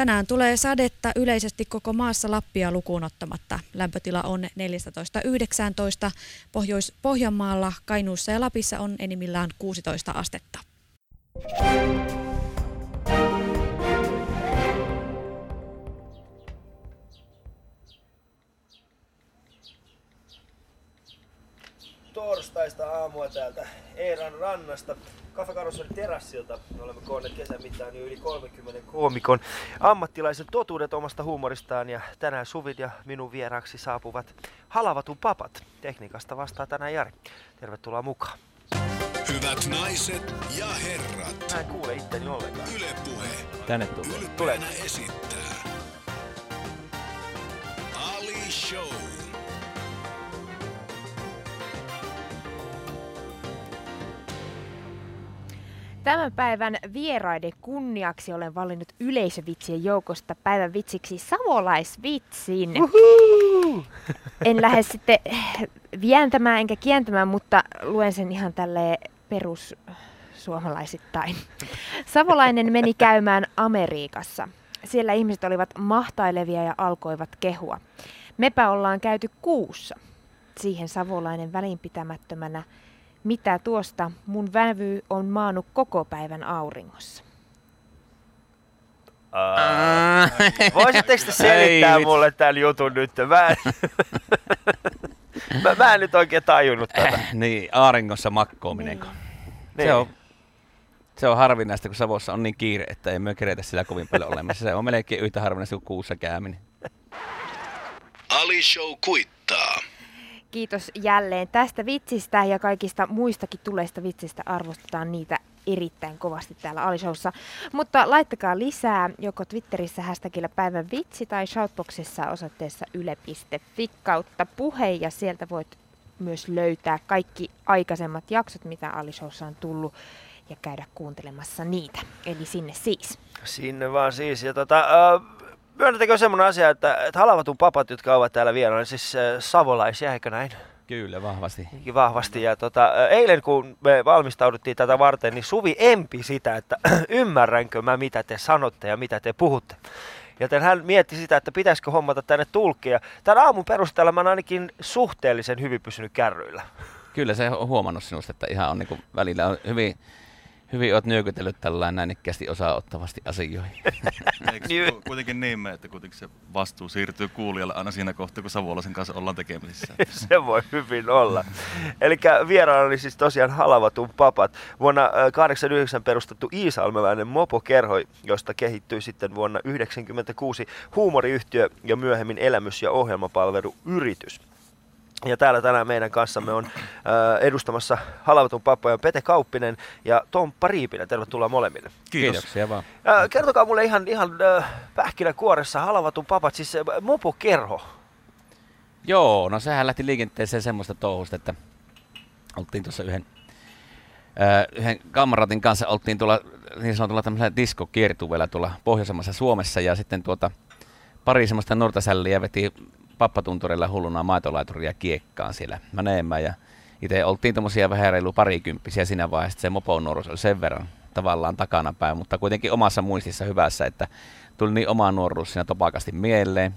Tänään tulee sadetta yleisesti koko maassa Lappia lukuun ottamatta. Lämpötila on 14-19. Pohjois-Pohjanmaalla, Kainuussa ja Lapissa on enimmillään 16 astetta. torstaista aamua täältä Eeran rannasta. Kaffekarossari terassilta. Me olemme koonneet kesän mittaan jo yli 30 koomikon ammattilaisen totuudet omasta huumoristaan ja tänään Suvit ja minun vieraksi saapuvat halavatun papat. Tekniikasta vastaa tänään Jari. Tervetuloa mukaan. Hyvät naiset ja herrat. Mä en kuule itteni ollenkaan. Yle Puhe. Tänne tulee. Ylpeänä esittää. Tämän päivän vieraiden kunniaksi olen valinnut yleisövitsien joukosta päivän vitsiksi savolaisvitsin. En lähde sitten vientämään enkä kientämään, mutta luen sen ihan tälle perus suomalaisittain. Savolainen meni käymään Amerikassa. Siellä ihmiset olivat mahtailevia ja alkoivat kehua. Mepä ollaan käyty kuussa. Siihen savolainen välinpitämättömänä mitä tuosta mun vävy on maannut koko päivän auringossa? Uh, voisitteko te selittää Ei, mulle tämän jutun nyt? Mä en, mä, mä en nyt oikein tajunnut tätä. niin, aaringossa makkoaminen. Niin. Se, Niin. on, se on harvinaista, kun Savossa on niin kiire, että ei me keretä sillä kovin paljon olemassa. Se on melkein yhtä harvinaista kuin kuussa käyminen. Ali Show kuittaa. Kiitos jälleen tästä vitsistä ja kaikista muistakin tuleista vitsistä arvostetaan niitä erittäin kovasti täällä Alishowssa. Mutta laittakaa lisää joko Twitterissä hashtagillä päivän vitsi tai shoutboxissa osoitteessa yle.fi kautta puhe ja sieltä voit myös löytää kaikki aikaisemmat jaksot, mitä Alishowssa on tullut ja käydä kuuntelemassa niitä. Eli sinne siis. Sinne vaan siis. Ja tota, äh, myönnettekö semmoinen asia, että, että halavatun papat, jotka ovat täällä vieraana, siis äh, savolaisia, eikö näin? Kyllä, vahvasti. Niinkin vahvasti. Ja tota, äh, eilen kun me valmistauduttiin tätä varten, niin Suvi empi sitä, että ymmärränkö mä mitä te sanotte ja mitä te puhutte. Joten hän mietti sitä, että pitäisikö hommata tänne tulkkia. Tämän aamun perusteella mä oon ainakin suhteellisen hyvin pysynyt kärryillä. Kyllä se on huomannut sinusta, että ihan on niin kuin välillä on hyvin, hyvin olet nyökytellyt tällä näinnikkästi osaa-ottavasti asioihin. Eikö Niin. kuitenkin niin mene, että kuitenkin se vastuu siirtyy kuulijalle aina siinä kohtaa, kun Savolaisen kanssa ollaan tekemisissä. Se voi hyvin olla. Eli vieraana oli siis tosiaan halavatun papat. Vuonna äh, 89 perustettu iisalmelainen mopokerho, josta kehittyi sitten vuonna 1996 huumoriyhtiö ja myöhemmin elämys- ja ohjelmapalveluyritys. Ja täällä tänään meidän kanssamme on äh, edustamassa halavatun pappoja Pete Kauppinen ja Tomppa Riipinen. Tervetuloa molemmille. Kiitos. Kiitoksia vaan. Äh, kertokaa mulle ihan, ihan äh, pähkinäkuoressa halavatun papat, siis äh, mopokerho. Joo, no sehän lähti liikenteeseen semmoista touhusta, että oltiin tuossa yhden, ö, yhden kamaratin kanssa, oltiin tuolla niin sanotulla tämmöisellä diskokiertueella tuolla pohjoisemmassa Suomessa ja sitten tuota pari semmoista nortasälliä veti pappatunturilla hulluna maitolaituria kiekkaan siellä menemään ja itse oltiin tommosia vähän reilu parikymppisiä siinä vaiheessa, se mopon nuoruus oli sen verran tavallaan takanapäin, mutta kuitenkin omassa muistissa hyvässä, että tuli niin oma nuoruus siinä topakasti mieleen.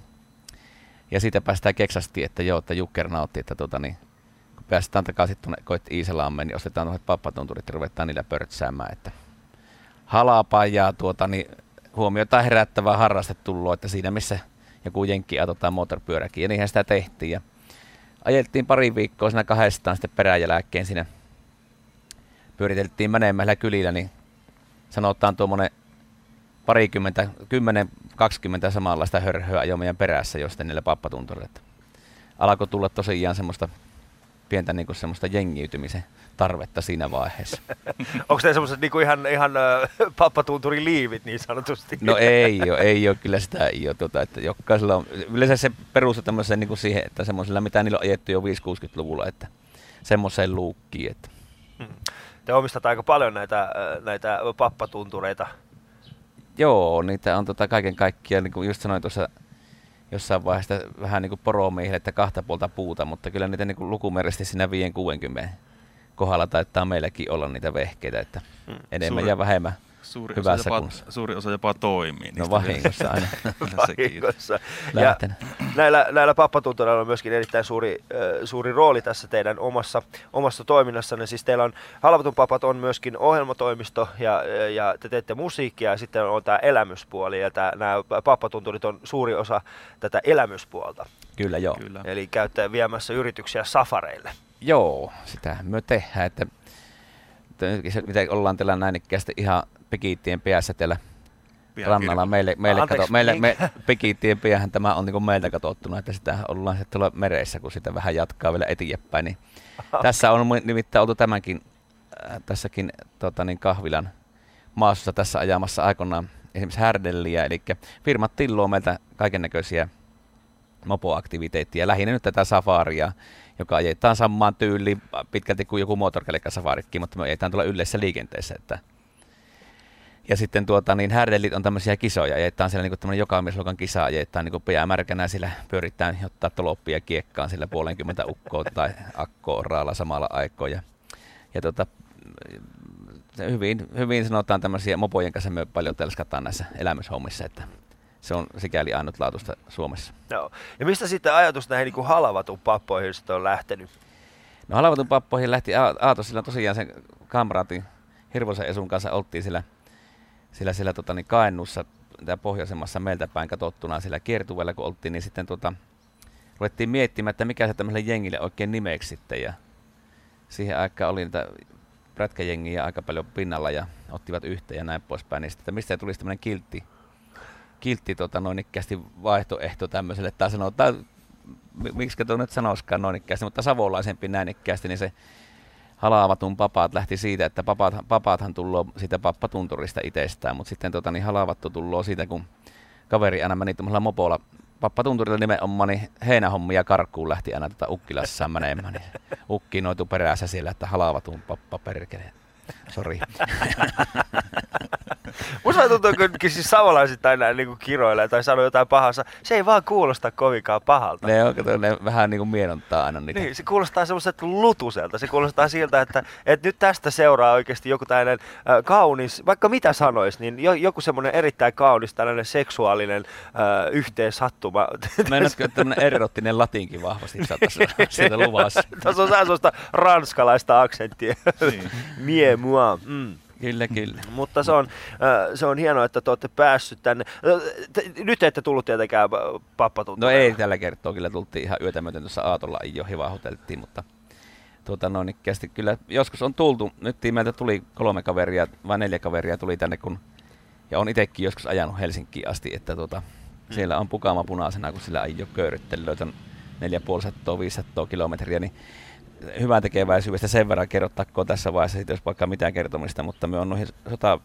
Ja siitä päästään keksasti, että joo, että Jukker nautti, että tota, niin, kun päästään takaisin tuonne koit Iisalaammeen, niin ostetaan tuohon pappatunturit ja ruvetaan niillä pörtsäämään. Että halapa ja tuota, niin, huomiota herättävää harraste tullut, että siinä missä joku jenkki tai moottoripyöräkin, ja niinhän sitä tehtiin. Ja ajeltiin pari viikkoa siinä kahdestaan sitten peräjälkeen siinä pyöriteltiin menemällä kylillä, niin sanotaan tuommoinen parikymmentä, kymmenen, kaksikymmentä samanlaista hörhöä ajoi meidän perässä jostain niille pappatunturille. että Alkoi tulla tosiaan semmoista pientä niin kuin semmoista jengiytymisen tarvetta siinä vaiheessa. Onko ne semmoiset niinku ihan, ihan pappatunturin liivit niin sanotusti? No ei ole, ei ole, kyllä sitä ei ole. Tuota, että jokaisella on, yleensä se perustuu tämmöiseen niin kuin siihen, että semmoisella, mitä niillä on ajettu jo 5-60-luvulla, että semmoiseen luukkiin. Että. Te omistatte aika paljon näitä, näitä pappatuntureita. Joo, niitä on tota kaiken kaikkiaan, niin kuin just sanoin tuossa jossain vaiheessa vähän niin kuin poromiehille, että kahta puolta puuta, mutta kyllä niitä niin lukumääräisesti siinä 5-60 kohdalla taitaa meilläkin olla niitä vehkeitä, että Hmm. enemmän Suuri- ja vähemmän Suuri Hyvässä osa, jopa, kunnossa. suuri osa jopa toimii. No niistä vahingossa aina. vahingossa. Ja näillä, näillä pappatuntureilla on myöskin erittäin suuri, äh, suuri rooli tässä teidän omassa, omassa toiminnassanne. Siis teillä on, Halvatun papat on myöskin ohjelmatoimisto ja, ja te teette musiikkia ja sitten on tämä elämyspuoli ja tää, nämä pappatunturit on suuri osa tätä elämyspuolta. Kyllä joo. Kyllä. Eli käytte viemässä yrityksiä safareille. Joo, sitä me tehdään, että, mitä ollaan tällä näin ikkäisesti ihan tällä Pian rannalla. Meille, meille, Anteeksi, kato, meille me, minkä? pekiittien päähän tämä on niin meiltä katsottuna, että sitä ollaan sitten tuolla meressä, kun sitä vähän jatkaa vielä eteenpäin. Niin tässä on nimittäin oltu tämänkin, äh, tässäkin tota, niin kahvilan maassa tässä ajamassa aikoinaan esimerkiksi härdelliä, eli firmat tilloo meiltä kaiken näköisiä mopoaktiviteettia, lähinnä nyt tätä safaria, joka ajetaan samaan tyyliin pitkälti kuin joku moottorikelkkasafarikin, mutta me ajetaan tuolla yleisessä liikenteessä. Että ja sitten tuota, niin härdellit on tämmöisiä kisoja, ajetaan siellä niin tämmöinen jokamiesluokan kisa, ajetaan niin päämärkänä, sillä pyöritään ottaa toloppia kiekkaan sillä puolenkymmentä ukkoa tai akkoa oraalla samalla aikaa. Ja, ja se hyvin, hyvin sanotaan tämmöisiä mopojen kanssa me paljon telskataan näissä elämyshommissa, että se on sikäli ainutlaatuista Suomessa. Joo. Ja mistä sitten ajatus näihin niin kuin halavatun pappoihin on lähtenyt? No halvatun pappoihin lähti A- Aato sillä tosiaan sen kamraatin Hirvosen Esun kanssa oltiin sillä, sillä, sillä tota, niin Kaennussa tää pohjoisemmassa meiltä päin katsottuna sillä kiertueella kun oltiin, niin sitten tota, ruvettiin miettimään, että mikä se tämmöiselle jengille oikein nimeksi sitten ja siihen aikaan oli niitä prätkäjengiä aika paljon pinnalla ja ottivat yhteen ja näin poispäin, niin sitten, että mistä tulisi tämmöinen kiltti, kiltti tota, noin ikkästi vaihtoehto tämmöiselle, tai sanotaan, miksi tuo nyt sanoisikaan noin ikkästi, mutta savolaisempi näin ikkästi, niin se halavatun papaat lähti siitä, että papaat, papaathan tullut siitä pappatunturista itsestään, mutta sitten tota, niin halavattu tullut siitä, kun kaveri aina meni tuollaisella mopolla pappatunturilla nimenomaan, niin heinähommia karkuun lähti aina tota Ukkilassaan menemään, niin ukki noitu perässä siellä, että halavatun pappa perkele. Sori. Musta tuntuu, kun siis savolaiset aina niin kuin kiroilee tai sanoo jotain pahansa, se ei vaan kuulosta kovinkaan pahalta. Ne, on, kato, ne vähän niin kuin mienontaa aina niitä. Niin, se kuulostaa semmoiselta lutuselta. Se kuulostaa siltä, että, että nyt tästä seuraa oikeasti joku tällainen äh, kaunis, vaikka mitä sanois, niin jo, joku semmoinen erittäin kaunis tällainen seksuaalinen äh, yhteensattuma. Meinaatko, että tämmöinen erottinen latinkin vahvasti sieltä luvassa? Tässä on semmoista ranskalaista aksenttia. Niin. Mie moi. Mm. Kyllä, kyllä. Mutta se on, se on hienoa, että te olette päässyt tänne. Nyt ette tullut tietenkään No pappatuntureille. ei tällä kertaa, kyllä tultiin ihan yötä myöten tuossa Aatolla jo hivahuteltiin, mutta tuota noin ikkästi kyllä joskus on tultu. Nyt meiltä tuli kolme kaveria vai neljä kaveria tuli tänne, kun ja on itsekin joskus ajanut Helsinkiin asti, että tuota, Mm. siellä on pukama punaisena, kun sillä ei ole köyryttelyä, on 450-500 kilometriä, niin hyvää tekeväisyydestä sen verran kerrottakoon tässä vaiheessa, sit jos vaikka mitään kertomista, mutta me on noihin sota,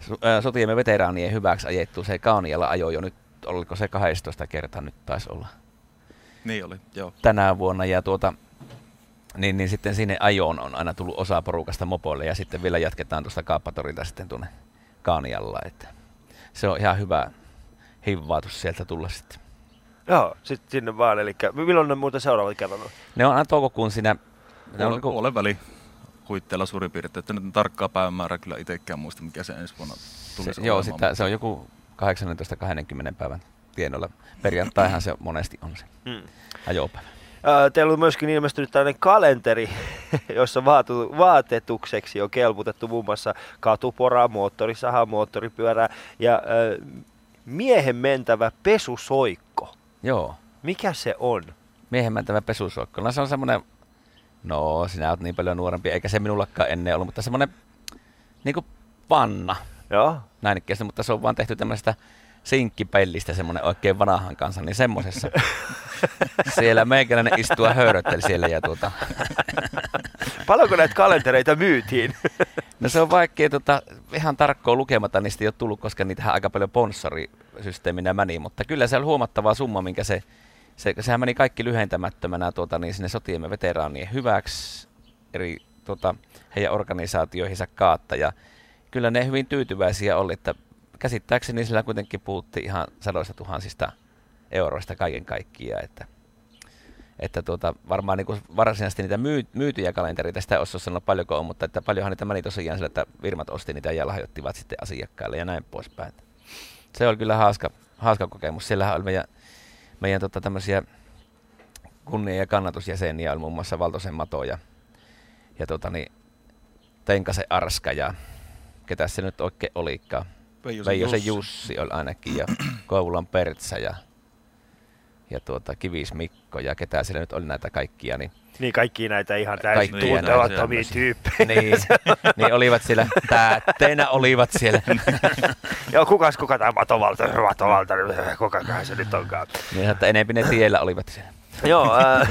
so- ää, sotiemme veteraanien hyväksi ajettu se Kaunialla ajo jo nyt, oliko se 12 kertaa nyt taisi olla Niin oli, joo. tänä vuonna ja tuota, niin, niin sitten sinne ajoon on aina tullut osa porukasta mopoille ja sitten vielä jatketaan tuosta Kaappatorilta sitten tuonne Kaanialla, että se on ihan hyvä hivvaatus sieltä tulla sitten. Joo, sitten sinne vaan. Eli milloin ne muuten seuraavat kerran on? Ne on aina toukokuun siinä, ne on Puolen, niinku- puolen väli huitteella suurin piirtein, että nyt tarkkaa päivämäärää kyllä itsekään muista, mikä se ensi vuonna tulisi se, joo, sitä, se on joku 18-20 päivän tienoilla. Perjantaihan se monesti on se Mm. ajopäivä. Teillä on myöskin ilmestynyt tällainen kalenteri, jossa vaatu, vaatetukseksi on kelputettu muun muassa katuporaa, moottorisaha, moottoripyörää ja ää, miehen mentävä pesusoikko. Joo, Mikä se on? miehen mentävä pesusoikko. No se on semmoinen, no sinä olet niin paljon nuorempi, eikä se minullakaan ennen ollut, mutta semmoinen niinku panna Joo. näin ikkeästi, mutta se on vaan tehty tämmöisestä sinkkipellistä semmoinen oikein vanhan kanssa, niin semmosessa. siellä meikäläinen istua höyrytteli siellä ja tuota, Paljonko näitä kalentereita myytiin? No se on vaikea tota, ihan tarkkoa lukematta, niistä ei ole tullut, koska niitähän aika paljon sponsorisysteeminä meni, mutta kyllä se on huomattava summa, minkä se, se sehän meni kaikki lyhentämättömänä tuota, niin sinne sotiemme veteraanien hyväksi eri tuota, heidän organisaatioihinsa kaatta ja kyllä ne hyvin tyytyväisiä oli, että käsittääkseni sillä kuitenkin puhuttiin ihan sadoista tuhansista euroista kaiken kaikkiaan, että, että tuota, varmaan niin kuin varsinaisesti niitä myy, myytyjä kalentereita, sitä olisi sanonut paljonko on, mutta että paljonhan niitä meni tosiaan sillä, että firmat osti niitä ja lahjoittivat sitten asiakkaille ja näin poispäin. Se oli kyllä hauska, hauska kokemus. Siellähän oli meidän, meidän tota, tämmöisiä kunnia- ja kannatusjäseniä, oli muun muassa Valtosen Mato ja, ja tota, niin, Tenkasen Arska ja ketä se nyt oikein olikaan. Veijosen Veijosen Jussi. Jussi oli ainakin ja Kouvolan Pertsä ja, ja tuota, Kivis Mikko ja ketä siellä nyt oli näitä kaikkia. Niin, Niin kaikki näitä ihan täysin Kaikkia näitä tuntemattomia tyyppejä. niin, niin, olivat siellä, päätteenä olivat siellä. Joo, kukas kuka tämä Matovalta, Matovalta, kukakaan se nyt onkaan. Niin, että enempi ne tiellä olivat siellä. Joo, ää,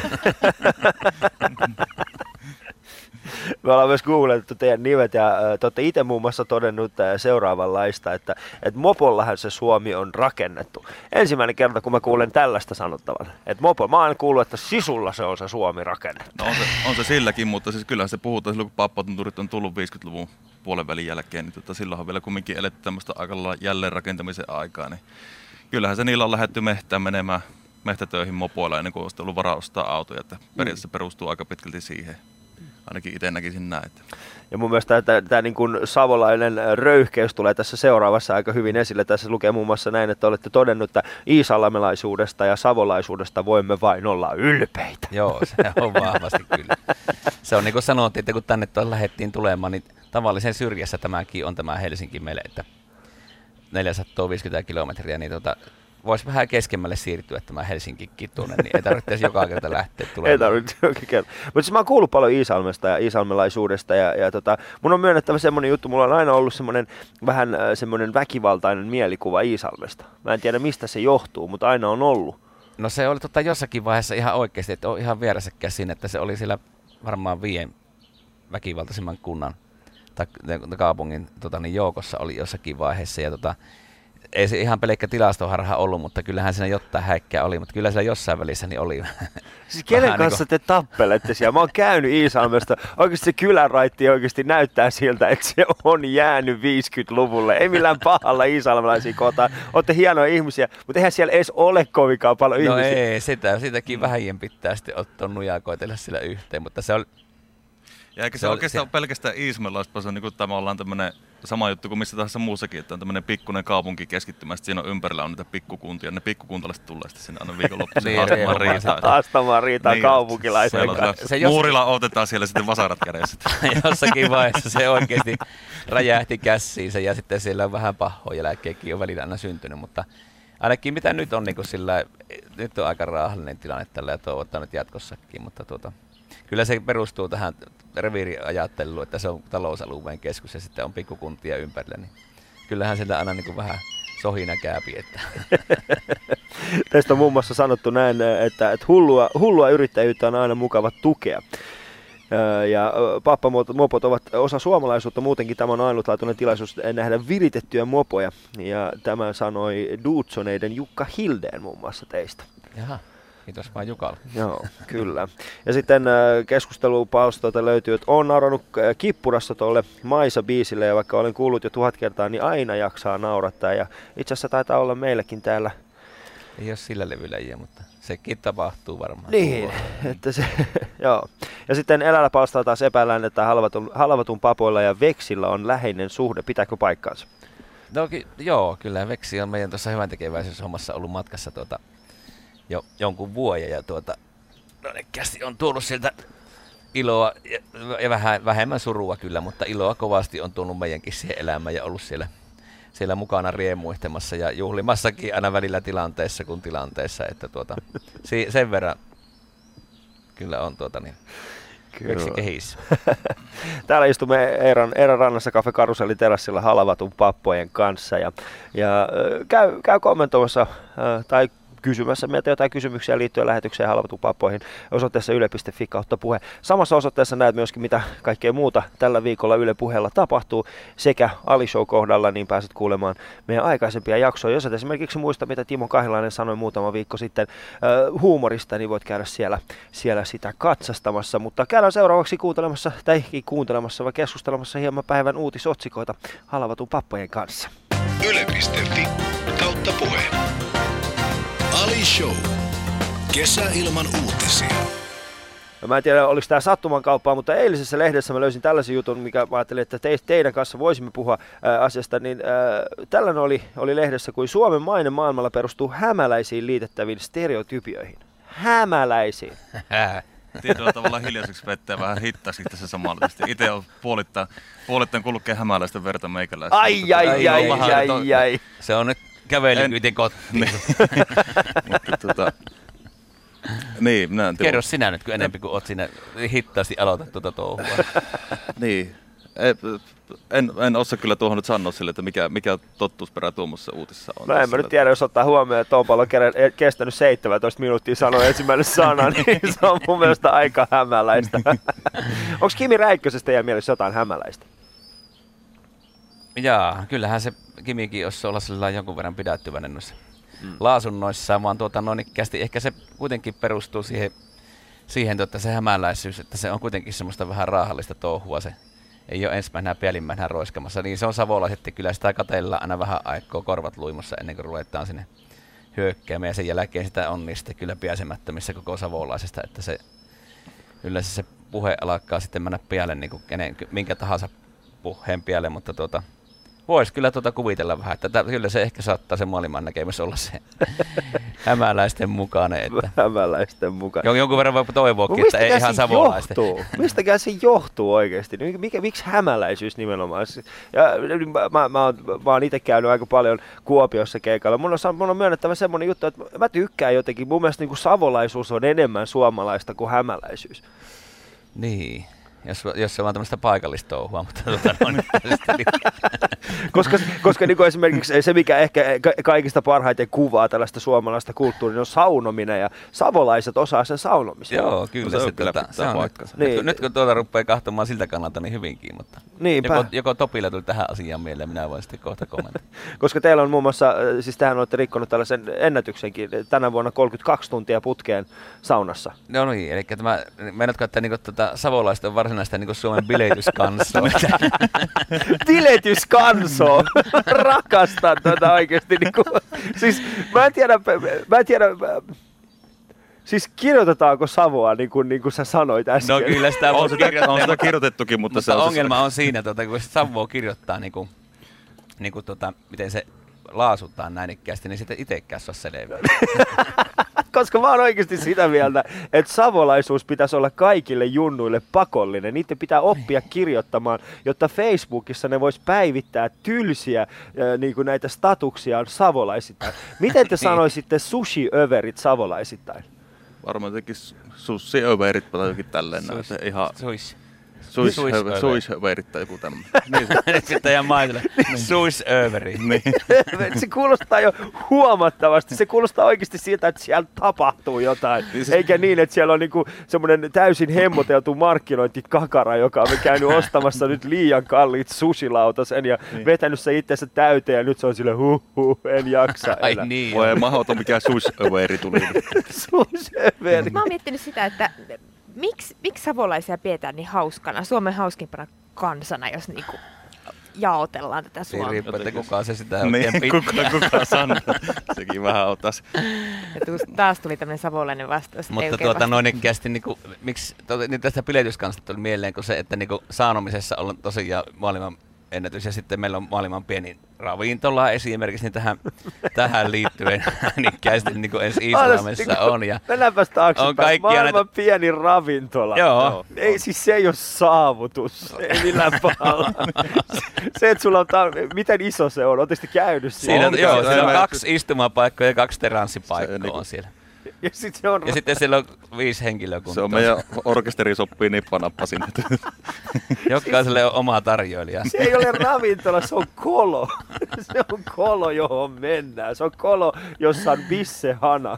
me ollaan myös googlettu teidän nimet ja te olette itse muun muassa todennut seuraavanlaista, että, että mopollahan se Suomi on rakennettu. Ensimmäinen kerta, kun mä kuulen tällaista sanottavan, että mopo, mä oon kuullut, että sisulla se on se Suomi rakennettu. No on se, on se silläkin, mutta siis kyllähän se puhutaan silloin, kun pappatunturit on tullut 50-luvun puolen välin jälkeen, niin tota, silloin on vielä kumminkin eletty tämmöistä aika lailla jälleenrakentamisen aikaa, niin kyllähän se niillä on lähdetty mehtään menemään mehtätöihin mopoilla ennen kuin olisi ollut varaa ostaa autoja, että periaatteessa perustuu aika pitkälti siihen. Ainakin itse näkisin näin. Ja mun mielestä tämä, tämä niin kuin savolainen röyhkeys tulee tässä seuraavassa aika hyvin esille. Tässä lukee muun muassa näin, että olette todennut, että iisalmelaisuudesta ja savolaisuudesta voimme vain olla ylpeitä. Joo, se on vahvasti kyllä. Se on niin kuin sanottiin, että kun tänne lähdettiin tulemaan, niin tavallisen syrjässä tämäkin on tämä Helsinki meille, että 450 kilometriä, niin tota, voisi vähän keskemmälle siirtyä tämä Helsinkikin tuonne, niin ei tarvitse joka kerta lähteä tulemaan. Ei tarvitse joka kerta. Mutta siis mä oon kuullut paljon Iisalmesta ja iisalmelaisuudesta ja, ja tota, mun on myönnettävä semmoinen juttu, mulla on aina ollut semmoinen vähän äh, semmoinen väkivaltainen mielikuva Iisalmesta. Mä en tiedä mistä se johtuu, mutta aina on ollut. No se oli tota jossakin vaiheessa ihan oikeasti, että on ihan vieressä käsin, että se oli siellä varmaan viien väkivaltaisimman kunnan tai kaupungin tota, niin joukossa oli jossakin vaiheessa. Ja tota, ei se ihan pelkkä tilastoharha ollut, mutta kyllähän siinä jotain häikkää oli, mutta kyllä siellä jossain välissä niin oli. Siis kenen Vähän kanssa te tappelette siellä? Mä oon käynyt Iisalmesta. Oikeasti se kylänraitti oikeasti näyttää siltä, että se on jäänyt 50-luvulle. Ei millään pahalla iisalmelaisia kohtaan. Olette hienoja ihmisiä, mutta eihän siellä edes ole kovinkaan paljon No ihmisiä. ei, sitä, sitäkin vähien pitää sitten ottaa nujaa koitella sillä yhteen, mutta se oli, Ja eikä se, Se oli- oikeastaan se- pelkästään Iismelaispa, se on niin kuin tämä ollaan tämmöinen sama juttu kuin missä tahansa muussakin, että on tämmöinen pikkuinen kaupunki keskittymä, sitten siinä on ympärillä on niitä pikkukuntia, ne pikkukuntalaiset tulee sitten sinne aina viikonloppuisin Niin, haastamaan riehumaan riitaa. Haastamaan riitaa Niin, kaupunkilaisen kanssa. se Se jos- Muurilla otetaan siellä sitten vasarat kädessä. jossakin vaiheessa se oikeasti räjähti käsiinsä ja sitten siellä on vähän pahoja jälkeenkin on välillä aina syntynyt, mutta ainakin mitä nyt on niin sillä, nyt on aika raahallinen tilanne tällä ja toivotaan nyt jatkossakin, mutta tuota, kyllä se perustuu tähän reviiriajatteluun, että se on talousalueen keskus ja sitten on pikkukuntia ympärillä, niin kyllähän sieltä aina niin kuin vähän sohina kääpi, että Tästä on muun muassa sanottu näin, että, että hullua, hullua yrittäjyyttä on aina mukava tukea. Ja pappamopot ovat osa suomalaisuutta, muutenkin tämä on ainutlaatuinen tilaisuus nähdä viritettyjä mopoja. Ja tämä sanoi Duutsoneiden Jukka Hildeen muun muassa teistä. jaha, kiitos vaan Jukalle. Joo, kyllä. Ja sitten ö, keskustelupalstoilta löytyy, että on naurannut ö, kippurassa tuolle Maisa-biisille, ja vaikka olen kuullut jo tuhat kertaa, niin aina jaksaa naurattaa. Ja itse asiassa taitaa olla meilläkin täällä Ei ole sillä levyläjiä, mutta sekin tapahtuu varmaan. Niin, että se, joo. Ja sitten elällä palstalla taas epäillään, että halvatun, halvatun papoilla ja veksillä on läheinen suhde. Pitääkö paikkaansa? No, ky- joo, kyllä Veksi on meidän tuossa hyvän tekeväisyyshommassa ollut matkassa tuota, jo jonkun vuoden ja tuota, kästi on tuonut sieltä iloa ja, ja vähän, vähemmän surua kyllä, mutta iloa kovasti on tuonut meidänkin siihen elämään ja ollut siellä, siellä mukana riemuihtemassa ja juhlimassakin aina välillä tilanteessa kuin tilanteessa, että tuota, si- sen verran kyllä on tuota niin, kehissä. Täällä istumme Eeran, Eeran rannassa Cafe Karusellin terassilla halavatun pappojen kanssa ja, ja käy, käy kommentoimassa tai kysymässä meiltä jotain kysymyksiä liittyen lähetykseen halvatun pappoihin osoitteessa yle.fi kautta puhe. Samassa osoitteessa näet myöskin mitä kaikkea muuta tällä viikolla Yle puheella tapahtuu sekä Ali Show kohdalla, niin pääset kuulemaan meidän aikaisempia jaksoja. Jos et esimerkiksi muista, mitä Timo Kahilainen sanoi muutama viikko sitten ö, huumorista, niin voit käydä siellä, siellä sitä katsastamassa. Mutta käydään seuraavaksi kuuntelemassa, tai ei kuuntelemassa, vaan keskustelemassa hieman päivän uutisotsikoita halvatun pappojen kanssa. Yle.fi kautta puhe. Ali Show. Kesäilman uutisia. No mä en tiedä, oliko tämä sattuman kauppaa, mutta eilisessä lehdessä mä löysin tällaisen jutun, mikä mä ajattelin, että te, teidän kanssa voisimme puhua ää, asiasta. Niin ää, tällainen oli, oli lehdessä, kuin Suomen maine maailmalla perustuu hämäläisiin liitettäviin stereotypioihin. Hämäläisiin. Tietyllä tavalla hiljaiseksi vettää vähän hittaisi tässä samalla. Itse on puolittain, puolittain kulkee hämäläisten verta meikäläistä. Ai, ai, ai, Ai, ai, ai, ai. Se on nyt kävelin En- ytin kotiin. Mutta tota, niin, minä en tiedä. Kerro sinä nyt, kun enempi kuin oot siinä hittaasti aloitat tuota touhua. Niin. En, en osaa kyllä tuohon nyt sanoa sille, että mikä, mikä totuusperä tuommoisessa uutisessa on. No en mä nyt tiedä, jos ottaa huomioon, että Toopalo on kerran- kestänyt 17 minuuttia sanoa ensimmäinen sana, niin se on mun mielestä aika hämäläistä. Onko Kimi Räikkösestä teidän mielessä jotain hämäläistä? Jaa, kyllähän se Kimikin olisi olla sillä jonkun verran pidättyväinen noissa mm. lausunnoissaan, vaan tuota noin ikkästi ehkä se kuitenkin perustuu siihen, siihen tuota, se hämäläisyys, että se on kuitenkin semmoista vähän raahallista touhua se. Ei ole ensimmäisenä päällimmäisenä roiskamassa, niin se on savolaiset, että kyllä sitä katellaan aina vähän aikaa korvat luimassa ennen kuin ruvetaan sinne hyökkäämään ja sen jälkeen sitä on niin sitten kyllä pääsemättömissä koko savolaisesta, että se yleensä se puhe alkaa sitten mennä pialle niin kuin kenen, minkä tahansa puheen pialle, mutta tuota, voisi kyllä tuota kuvitella vähän, että tä, kyllä se ehkä saattaa se maailman näkemys olla se hämäläisten mukainen, että Hämäläisten mukaan. jon- jonkun verran voi toivoakin, että ei ihan savolaisten. johtuu? Mistäkään se johtuu oikeasti? Mikä, mikä, miksi hämäläisyys nimenomaan? Ja, mä, mä, mä, oon, mä oon itse käynyt aika paljon Kuopiossa keikalla. Mun on, mun on myönnettävä semmoinen juttu, että mä tykkään jotenkin. Mun mielestä niin kuin savolaisuus on enemmän suomalaista kuin hämäläisyys. Niin, jos, jos se on vaan tämmöistä paikallista touhua, mutta tuota, no, nyt, tästä niin, Koska, koska niin esimerkiksi se, mikä ehkä ka- kaikista parhaiten kuvaa tällaista suomalaista kulttuuria, on saunominen. Ja savolaiset osaa sen saunomisen. Joo, kyllä se se, on kyllä tuota, pitää se on paikkansa. Nyt, Niin. kun, nyt kun tuota rupeaa kahtomaan siltä kannalta, niin hyvinkin, mutta Niinpä. joko, joko Topilla tuli tähän asiaan mieleen, minä voin sitten kohta kommentoida. Koska teillä on muun muassa, äh, siis tähän olette rikkonut tällaisen ennätyksenkin tänä vuonna 32 tuntia putkeen saunassa. No niin, eli tämä, meinaatko, että niinku, tota, savolaiset on varsinaista niinku Suomen bileityskansaa? Biletyskanso! Rakastan tätä oikeasti. Niin kuin, siis mä en tiedä, mä en tiedä, siis kirjoitetaanko Savoa niin kuin, niin kuin sä sanoit äsken? no kyllä sitä On kirjoittaa, on sitä kirjoitettukin, mutta, Mutta se on ongelma on siinä, tota, kun Savo kirjoittaa, niin kuin, niin kuin, tota, miten se laasuttaa näin ikkäästi, niin sitten itsekään saa selviä. Koska mä oon oikeasti sitä mieltä, että savolaisuus pitäisi olla kaikille junnuille pakollinen. Niiden pitää oppia kirjoittamaan, jotta Facebookissa ne vois päivittää tylsiä äh, niin kuin näitä statuksiaan savolaisittain. Miten te sanoisitte sushi-överit savolaisittain? varmaan jotenkin sussiöverit tai jokin tälleen. että Ihan Suis. Suishöverit suishöverit tai joku tämmöinen. Niin, se- sitten ihan maitolle. Suis överi. niin. se kuulostaa jo huomattavasti. Se kuulostaa oikeasti siltä, että siellä tapahtuu jotain. Niin Eikä niin, että siellä on niinku semmoinen täysin hemmoteltu markkinointikakara, joka on käynyt ostamassa nyt liian kalliit sushilautasen ja Niin. vetänyt se itsensä täyteen ja nyt se on sille huh huh, en jaksa Ai enää. niin. Voi mahdoton mikä suishöveri tuli. Sushi-överi. Mä oon miettinyt sitä, että miksi, miksi savolaisia pidetään niin hauskana, Suomen hauskimpana kansana, jos niinku jaotellaan tätä Siinä Suomea. riippuu, että kuka se sitä oikein niin, pitää. kuka, kuka sanoo. Sekin vähän on taas. Ja tuus- taas tuli tämmöinen savolainen vastaus. Mutta tuota vasta- noin ikkästi, niin kuin, miksi, tuota, niin tästä biletyskansasta tuli mieleen, kun se, että niin kuin, saanomisessa on tosiaan maailman ennätys ja sitten meillä on maailman pienin ravintola esimerkiksi, niin tähän, tähän liittyen niin ikkäisesti niin kuin ensi Islamissa on. Ja, Mennäänpäs taaksepäin. On kaikkia Maailman näitä- pieni ravintola. Joo. Ei, siis se ei ole saavutus. Ei millään pahalla. se, että sulla on, ta- miten iso se on? Oletteko te käynyt siinä? siinä, On, joo, siellä on kaksi istumapaikkaa ja kaksi teranssipaikkaa Se on siellä. Ja sit se on Ja sitten siellä on viisi henkilökuntaa. Se on meidän orkesteri sopii nippanappa sinne. Jokaiselle on oma tarjoilija. Se ei ole ravintola, se on kolo. Se on kolo, johon mennään. Se on kolo, jossa on bissehana.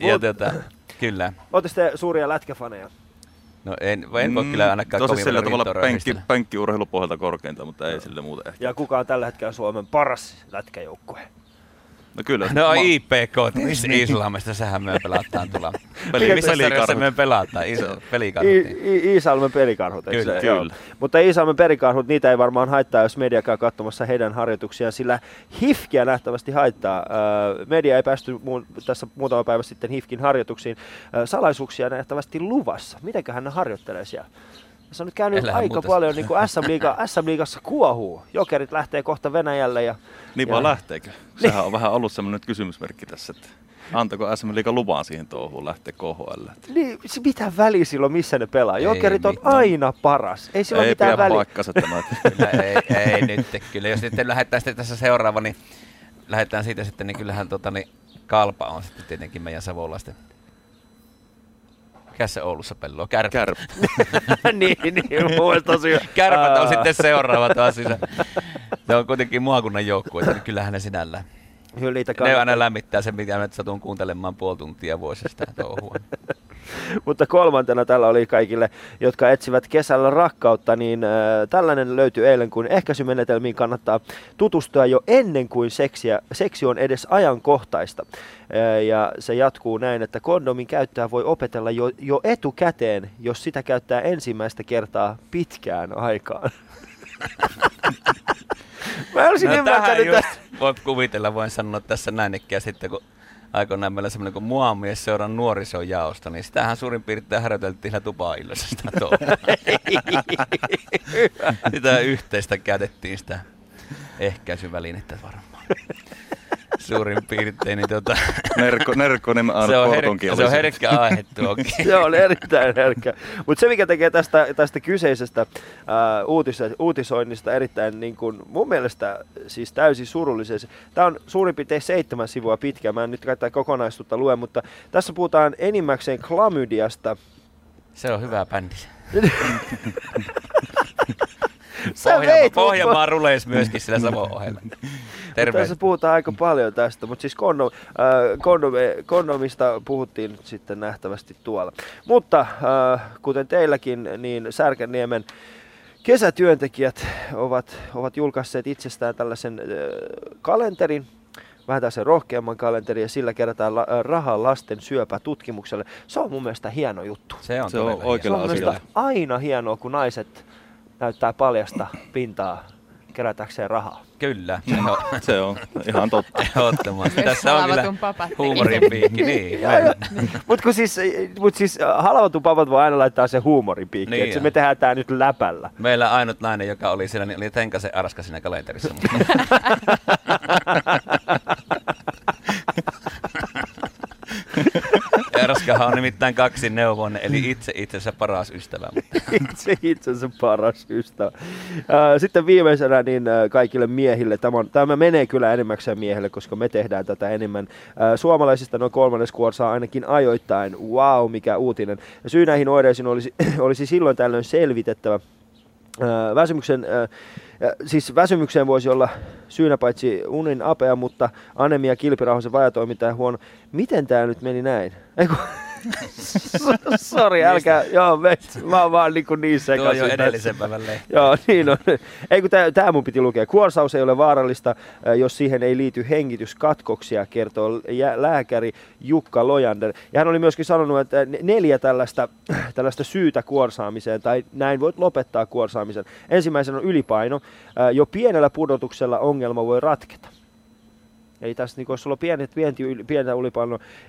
Ja tuota, kyllä. Oletteko te suuria lätkäfaneja? No en, en voi kyllä ainakaan Tosi kovin sillä tavalla penkki, penkkiurheilupohjalta korkeinta, mutta ei sille muuten ehkä. Ja kuka on tällä hetkellä Suomen paras lätkäjoukkue? No kyllä. No ma- IPK, Islamista, sehän me pelataan tuolla. Peli- Missä sarjassa pelikarhut. me pelataan? Is- Se on. pelikarhut. I, niin. I, Iisalmen pelikarhut, eikö Kyllä, se? Kyllä. Mutta Iisalmen pelikarhut, niitä ei varmaan haittaa, jos media käy katsomassa heidän harjoituksiaan, sillä HIFKiä nähtävästi haittaa. Media ei päästy muun, tässä muutama päivä sitten HIFKin harjoituksiin. Salaisuuksia nähtävästi luvassa. Mitenköhän ne harjoittelee siellä? Se on nyt käynyt Elää aika muuta. paljon niin kuin SM, Liiga, SM Liigassa kuohuu. Jokerit lähtee kohta Venäjälle ja Niin Ja- vaan lähteekö? Sehän on vähän ollut semmoinen nyt kysymysmerkki tässä, että antako SM Liiga lupaan siihen touhuun lähteä KHL. niin, mitä väliä silloin, missä ne pelaa? Ei Jokerit on mitään. aina paras. Ei sillä ole Ei mitään pidä väliä. paikkansa tämä. Kyllä, ei, ei nyt kyllä. Jos sitten lähdetään sitten tässä seuraava, niin lähdetään siitä sitten, niin kyllähän tota, niin Kalpa on sitten tietenkin meidän savolaisten. Mikä se Oulussa pello? Kärpät. Kärp. niin, niin, mun mielestä tosi Kärpät on sitten seuraava taas. Siis. Ne on kuitenkin maakunnan joukkue, niin kyllähän ne sinällään. Kyllä niitä Ne aina lämmittää sen, mitä nyt satun kuuntelemaan puoli tuntia vuosista touhua. Mutta kolmantena tällä oli kaikille, jotka etsivät kesällä rakkautta, niin äh, tällainen löytyi eilen, kun ehkäisymenetelmiin kannattaa tutustua jo ennen kuin seksiä, seksi on edes ajankohtaista. Äh, ja se jatkuu näin, että kondomin käyttöä voi opetella jo, jo etukäteen, jos sitä käyttää ensimmäistä kertaa pitkään aikaan. Mä olisin No tähän ymmärtänyt just tästä. voit kuvitella, voin sanoa tässä näin sitten, kun aikoinaan meillä semmoinen kuin Muamies seuran nuorisojaosto, niin sitähän suurin piirtein harjoiteltiin siinä tupaillassa sitä sitä yhteistä käytettiin sitä ehkäisyvälinettä varmaan. Suurin piirtein, niin tota, Nerkko, Nerkko niin se, on herkkä, se on herkkä aihe tuokin. Se on erittäin herkkä. Mutta se, mikä tekee tästä, tästä kyseisestä ää, uutis, uutisoinnista erittäin niin kun, mun mielestä siis täysin surullisen. Tämä on suurin piirtein seitsemän sivua pitkä. Mä en nyt tätä kokonaisuutta lue, mutta tässä puhutaan enimmäkseen klamydiasta. Se on hyvä bändi. Pohjanmaa, Pohjanmaa ruleis myöskin sillä Savon ohella. Terve. Tässä puhutaan aika paljon tästä, mutta siis kondom, äh, kondom, kondomista puhuttiin nyt sitten nähtävästi tuolla. Mutta äh, kuten teilläkin, niin Särkänniemen kesätyöntekijät ovat, ovat julkaisseet itsestään tällaisen äh, kalenterin, vähän tällaisen rohkeamman kalenterin ja sillä kerätään la, äh, rahaa lasten syöpätutkimukselle. Se on mun mielestä hieno juttu. Se on, Se on Kyllä mielestä aina hienoa, kun naiset näyttää paljasta pintaa kerätäkseen rahaa. Kyllä, se on Se on ihan totta. ehdottomasti. Tässä on kyllä huumorin tekee. piikki. Niin, Joo, meillä- joo. Mut kun siis, mut siis äh, halvatun papat voi aina laittaa sen huumorin piikki, Niin että se me tehdään tää nyt läpällä. Meillä ainut nainen, joka oli siellä, niin oli Tenkasen Arska siinä kalenterissa. Mutta... Arskahan on nimittäin kaksi neuvoinen, eli itse itsensä paras ystävä. Itse itsensä paras ystävä. Sitten viimeisenä niin kaikille miehille, tämä, on, tämä menee kyllä enimmäkseen miehille, koska me tehdään tätä enemmän. Suomalaisista noin kolmannes kuorsaa ainakin ajoittain. Wow, mikä uutinen. Syy näihin oireisiin olisi, olisi silloin tällöin selvitettävä. Väsymyksen, siis väsymykseen voisi olla syynä paitsi unin apea, mutta anemia, kilpirauhasen vajatoiminta ja huono. Miten tämä nyt meni näin? Eiku, Sori, älkää, joo, me, mä oon vaan niin, kuin niin tuo sekaisin. jo tässä. edellisen päivän lehti. Joo, niin on. Ei kun tämä mun piti lukea. Kuorsaus ei ole vaarallista, äh, jos siihen ei liity hengityskatkoksia, kertoo lääkäri Jukka Lojander. Ja hän oli myöskin sanonut, että ne- neljä tällaista, tällaista syytä kuorsaamiseen, tai näin voit lopettaa kuorsaamisen. Ensimmäisenä on ylipaino. Äh, Jo pienellä pudotuksella ongelma voi ratketa. Eli tässä niin, sulla on pienet, pientä, yli, pientä.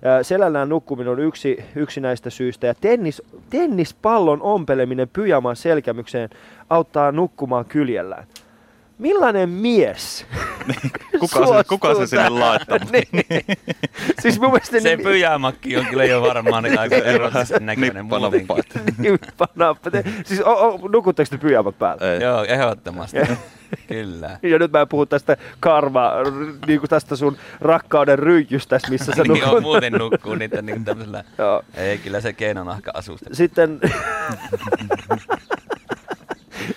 Ää, Selällään nukkuminen on yksi, yksi näistä syistä. Ja tennis, tennispallon ompeleminen pyjaman selkämykseen auttaa nukkumaan kyljellään. Millainen mies? Kuka se, kuka se sinne laittaa? niin. Siis mun mielestä Se niin, pyjämakki on kyllä jo varmaan aika erotisen näköinen muutenkin. Nippanappaat. nippanappa. Te- Siis o, o, nukutteko te pyjamat päällä? Ei. Joo, ehdottomasti. Kyllä. Ja nyt mä en puhu tästä karma, niin kuin tästä sun rakkauden ryijystä, missä sä niin on nukut. muuten nukkuu niitä niin tämmöisellä. Joo. Ei, kyllä se keinonahka asusta. Sitten,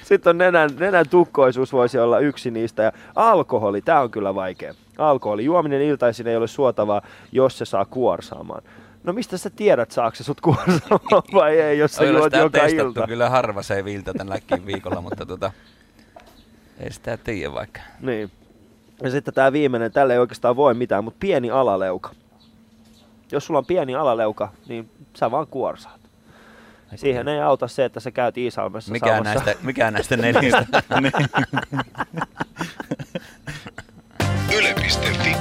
sitten on nenän, nenän tukkoisuus voisi olla yksi niistä. Ja alkoholi, tämä on kyllä vaikea. Alkoholi. Juominen iltaisin ei ole suotavaa, jos se saa kuorsaamaan. No mistä sä tiedät, saako se sut kuorsaamaan vai ei, jos sä Kyllä juot joka ilta? kyllä harva se viiltä tälläkin viikolla, mutta tota, ei sitä tiedä vaikka. Niin. Ja sitten tämä viimeinen, tälle ei oikeastaan voi mitään, mutta pieni alaleuka. Jos sulla on pieni alaleuka, niin sä vaan kuorsaat. Siihen ei auta se, että sä käyt Iisalmessa Mikä saamassa. näistä, mikä näistä neljästä? Yle.fi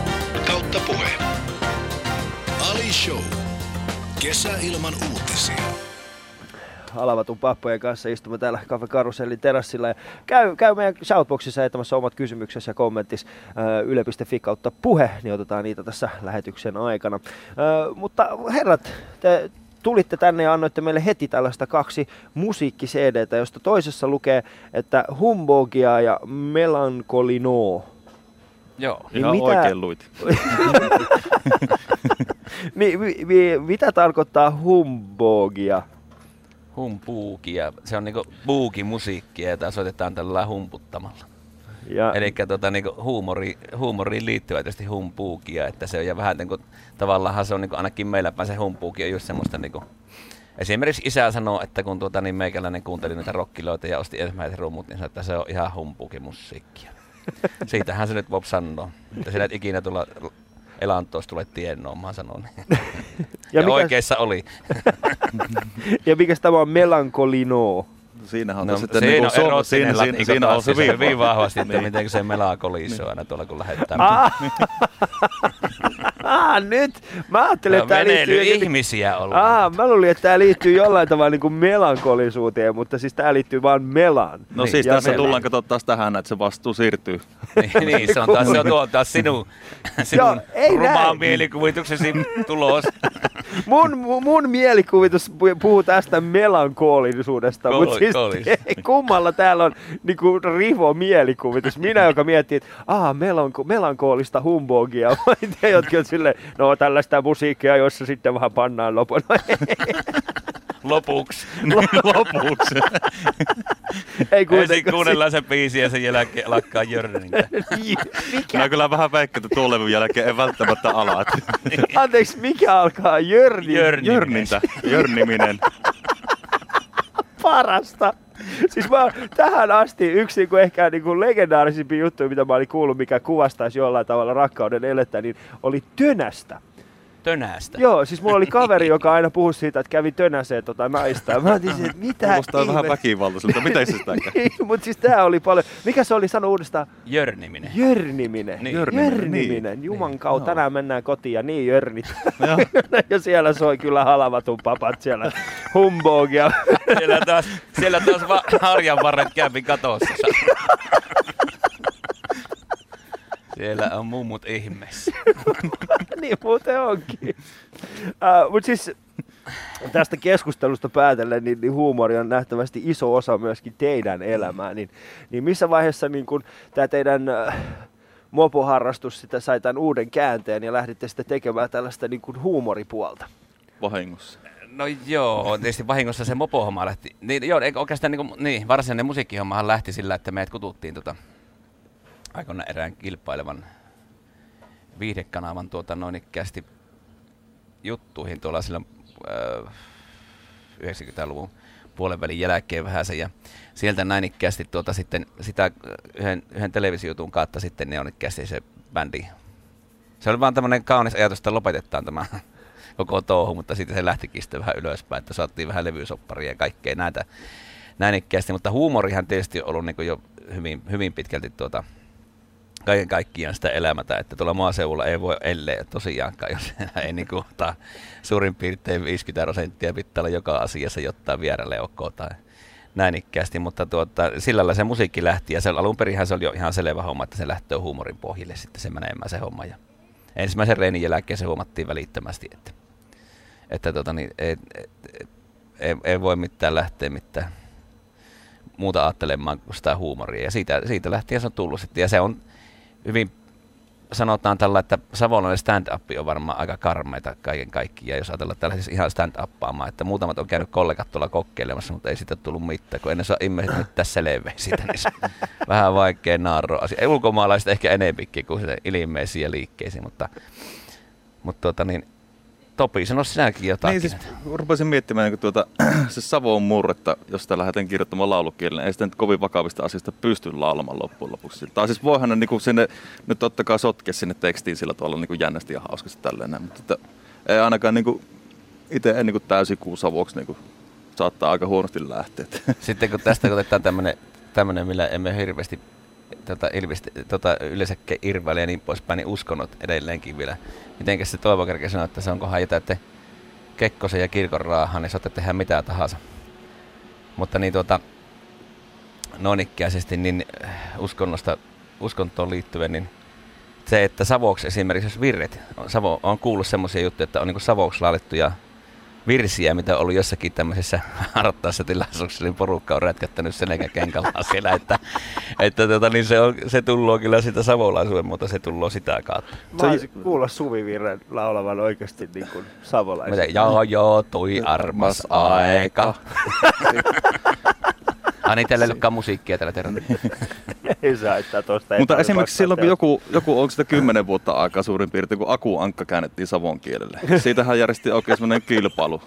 kautta puhe. Ali Show. Kesäilman uutisia. Alavatun pappojen kanssa istumme täällä Cafe Karusellin terassilla. Ja käy, käy meidän shoutboxissa heittämässä omat kysymyksesi ja kommenttis yle.fi kautta puhe, niin otetaan niitä tässä lähetyksen aikana. Äh, mutta herrat, te tulitte tänne ja annoitte meille heti tällaista kaksi musiikki josta toisessa lukee, että Humbogia ja Melankolino. Joo. Niin Ihan mitä- oikein luit. Mi, mi, mi, mitä tarkoittaa Humbogia? Humpuukia. Se on niinku buukimusiikkia, jota soitetaan tällä humputtamalla. Ja, Eli tota, niinku huumori, huumoriin liittyvä tietysti humpuukia, että se on ja vähän niinku, tavallaan se on niinku, ainakin meillä päin se humpuuki on just semmoista niinku, Esimerkiksi isä sanoo, että kun tuota, niin meikäläinen kuunteli niitä rockiloita ja osti ensimmäiset rummut, niin sanoi, että se on ihan humpuukimusiikkia. Siitähän se nyt Bob sanoo. Että sillä et ikinä tulla elantoista tule tiennoon, mä sanon. Ja, ja mikä- oikeassa oli. ja mikä tämä on Melankolino? Siinähän on No, sitten siinä niinku on Suomi- erottinen siinä, siinä, siinä on hyvin, hyvin, hyvin vahvasti, että Niin. miten se melakolisoo aina tuolla kun lähdetään. Ah, ah, nyt! Mä ajattelin, No, että tämä liittyy... ihmisiä ollaan. Ah, mä luulin, että tämä liittyy jollain tavalla niin kuin melankolisuuteen, mutta siis tämä liittyy vaan melaan. No Niin, siis tässä meillä- tullaan katsomaan taas tähän, että se vastuu siirtyy. niin, niin, se on taas, se on tuo, taas sinun, sinun ei rumaan näin. mielikuvituksesi tulos. Mun, mu- mun mielikuvitus pu- puhuu tästä melankolisuudesta, Kol- mutta siis kummalla täällä on niinku rivo mielikuvitus. Minä, joka miettii, että aa, melanko- melankoolista humbogia, vai te, jotka on silleen, no tällaista musiikkia, jossa sitten vähän pannaan lopun. No, Lopuksi. Lopuksi. ei Ensin kuunnellaan se biisi ja sen jälkeen lakkaa Jörnintä. Mikä? Minä kyllä vähän veikkaan, että tuon levyn jälkeen ei välttämättä ala. että Anteeksi, mikä alkaa? Jörni. Jörni. Jörnintä, Jörniminen. Parasta. Siis mä, tähän asti yksi niin kuin ehkä niin kuin legendaarisimpia juttuja, mitä mä olin kuullut, mikä kuvastaisi jollain tavalla rakkauden elettä, niin oli tönästä. Tönästä. Joo, siis mulla oli kaveri, joka aina puhui siitä, että kävi tönäseen tota naista. Mä otin että mitä Kuulostaa vähän ihme- väkivaltaiselta. Miten se sitä käy? Niin, mutta siis tää oli paljon. Mikä se oli, sano uudestaan? Jörniminen. Jörniminen. Niin. Jörniminen, Jörniminen. Juman Niin, kautta. joo. Tänään mennään kotiin ja niin jörnit. Joo. ja siellä soi kyllä halavatun papat siellä. Humbogia. Siellä taas, siellä taas va- harjan varret käypi katossa. Siellä on mummut ihmeessä. niin muuten onkin. Uh, Mutta siis tästä keskustelusta päätellen, niin, niin huumori on nähtävästi iso osa myöskin teidän elämää. Niin, niin missä vaiheessa niin kun tämä teidän äh, mopoharrastus sitä sai tämän uuden käänteen ja lähditte sitten tekemään tällaista niin kuin huumoripuolta? Vahingossa. No joo, tietysti vahingossa se mopohomma lähti. Niin, joo, oikeastaan niin, kuin, niin, varsinainen musiikkihommahan lähti sillä, että meidät kututtiin tota, aikoina erään kilpailevan viihdekanavan tuota, noin ikkästi juttuihin tuolla sillä äh, 90-luvun puolen välin jälkeen vähän ja sieltä näin ikkästi tuota sitten sitä äh, yhden, yhden televisiotun kautta sitten ne on ikkästi se bändi. Se oli vaan tämmöinen kaunis ajatus, että lopetetaan tämä koko touhu, mutta sitten se lähtikin sitten vähän ylöspäin, että saatiin vähän levysopparia ja kaikkea näitä näin ikkeästi, mutta huumorihan tietysti on ollut niin jo hyvin, hyvin pitkälti tuota, kaiken kaikkiaan sitä elämätä, että tuolla maaseudulla ei voi ellei tosiaankaan, jos ei niin kuin, ota, suurin piirtein 50 prosenttia pitää olla joka asiassa jotain vierelle ok tai näin ikkäästi, mutta tuota, sillä lailla se musiikki lähti ja se, alun perinhän se oli jo ihan selvä homma, että se lähtee huumorin pohjille sitten se menemään se homma ja ensimmäisen reenin jälkeen se huomattiin välittömästi, että, että tota, niin, ei, ei, ei, voi mitään lähteä mitään muuta ajattelemaan kuin sitä huumoria. Ja siitä, siitä lähtien se on tullut sitten. Ja se on hyvin, sanotaan tällä, että savolainen stand-up on varmaan aika karmeita kaiken kaikkiaan, jos ajatellaan tällä siis ihan stand-uppaamaan. Että muutamat on käynyt kollegat tuolla kokeilemassa, mutta ei siitä tullut mitään, kun ennen saa ihmiset nyt tässä selvää siitä, niin se vähän vaikea naarroa asia. Ei ulkomaalaiset ehkä enempikin kuin se ilmeisiin ja liikkeisiin, mutta, mutta tuota niin, Topi, sano sinäkin jotakin. Niin siis rupesin miettimään niin tuota, se Savon murretta, jos sitä lähdetään kirjoittamaan laulukielellä. Ei sitä nyt kovin vakavista asioista pysty laulamaan loppujen lopuksi. Tai siis voihan ne niin sinne, nyt totta kai sotkea sinne tekstiin sillä tavalla niin kuin jännästi ja hauskasti tälleen. Mutta että, ei ainakaan niin kuin, itse en niin kuin täysikuussa vuoksi niin kuin, saattaa aika huonosti lähteä. Sitten kun tästä otetaan tämmöinen, tämmöinen millä emme hirveästi tota, ilmeisesti, tota, yleensä irvaile ja niin poispäin, niin uskonnot edelleenkin vielä. Mitenkäs se Toivo kerkeä sanoi, että se onkohan jätätte Kekkosen ja kirkon raahan, niin saatte tehdä mitä tahansa. Mutta niin tuota, nonikkiaisesti niin uskonnosta, uskontoon liittyen, niin se, että Savoksi esimerkiksi, jos virret, Savo, on kuullut semmoisia juttuja, että on niin Savoksi laadittuja virsiä, mitä ollut jossakin tämmöisessä harrattaessa tilaisuuksessa, niin porukka on rätkättänyt selkäkenkalla siellä, että, että tota, niin se, on, se tullut kyllä sitä savolaisuuden, mutta se tullut sitä kautta. Mä olisin kuulla Suvivirren laulavan oikeasti niin kuin savolaisen. Joo, joo, tui armas aika. Ah niin, teillä ei olekaan musiikkia tällä terveellä. ei saa haittaa tuosta. Mutta esimerkiksi silloin, kun joku, joku onko sitä kymmenen vuotta aikaa suurin piirtein, kun Aku Ankka käännettiin savon kielelle. Siitähän järjesti oikein semmoinen kilpailu.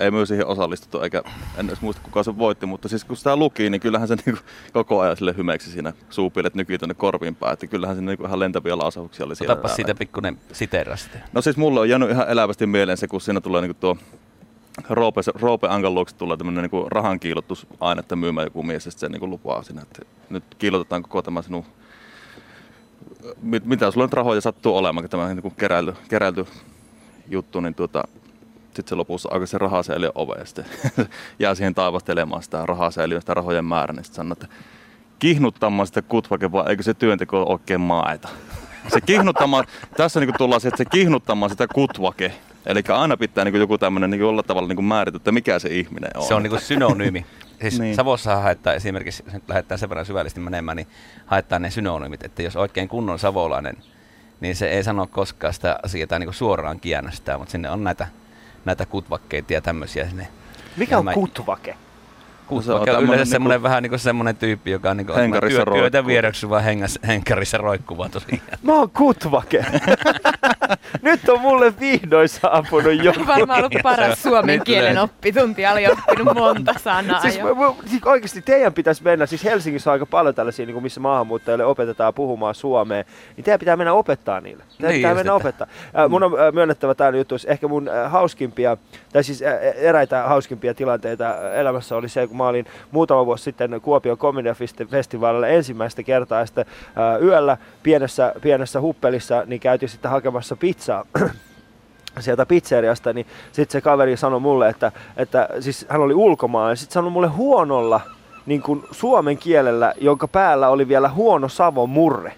Ei myös siihen osallistuttu, eikä en edes muista kuka se voitti, mutta siis kun sitä luki, niin kyllähän se niinku koko ajan sille hymeksi siinä suupielet nykyi tuonne korviin päin, että kyllähän se niinku ihan lentäviä lausauksia oli siellä. Otapa siitä pikkuinen sitera sitten. No siis mulle on jäänyt ihan elävästi mieleen se, kun siinä tulee niinku tuo Roope, Roope Ankan luokse tulee tämmöinen niin rahan kiilotusainetta myymään joku mies, ja se niin lupaa sinne, että nyt kiilotetaan koko tämä sinun, mit, mitä sulla nyt rahoja sattuu olemaan, tämä niin keräily, keräily juttu, niin tuota, sitten se lopussa aika se rahasäiliö ove ja sitten jää siihen taivastelemaan sitä rahasäiliöä, sitä rahojen määrä, niin sitten sanoo, että kihnuttamaan sitä kutvake, vai eikö se työnteko oikein maeta? Se kihnuttamaan, tässä niin tullaan se, että se kihnuttamaan sitä kutvake, Eli aina pitää niin joku tämmöinen niin olla tavalla niin määritä, että mikä se ihminen on. Se on niin synonyymi. Siis niin. Savossa haetaan esimerkiksi, jos nyt lähdetään sen verran syvällisesti menemään, niin haetaan ne synonyymit, että jos oikein kunnon savolainen, niin se ei sano koskaan sitä asiaa niin suoraan kiennästää, mutta sinne on näitä, näitä kutvakkeita ja tämmöisiä sinne. Mikä on kutvake? Kutvake on, on yleensä semmoinen niinku, vähän niin kuin semmoinen tyyppi, joka on niin kuin työ, työtä viereksi vaan hengas, henkarissa roikkuvaa tosiaan. Mä oon kutvake. Nyt on mulle vihdoin saapunut joku. Varmaan ollut paras suomen kielen oppitunti, oli oppinut monta sanaa siis, jo. Siis oikeasti teidän pitäisi mennä, siis Helsingissä on aika paljon tällaisia, niin kuin missä maahanmuuttajille opetetaan puhumaan suomea, niin teidän pitää mennä opettaa niille. Teidän niin pitää mennä että. opettaa. Äh, mun on myönnettävä tämä juttu, ehkä mun hauskimpia, tai siis eräitä hauskimpia tilanteita elämässä oli se, kun mä olin muutama vuosi sitten Kuopion Comedy Festivalilla ensimmäistä kertaa, ja sitten yöllä pienessä, pienessä huppelissa, niin käytiin sitten hakemassa pizzaa sieltä pizzeriasta, niin sitten se kaveri sanoi mulle, että, että siis hän oli ulkomaan, ja sitten sanoi mulle huonolla niin kuin suomen kielellä, jonka päällä oli vielä huono savon murre.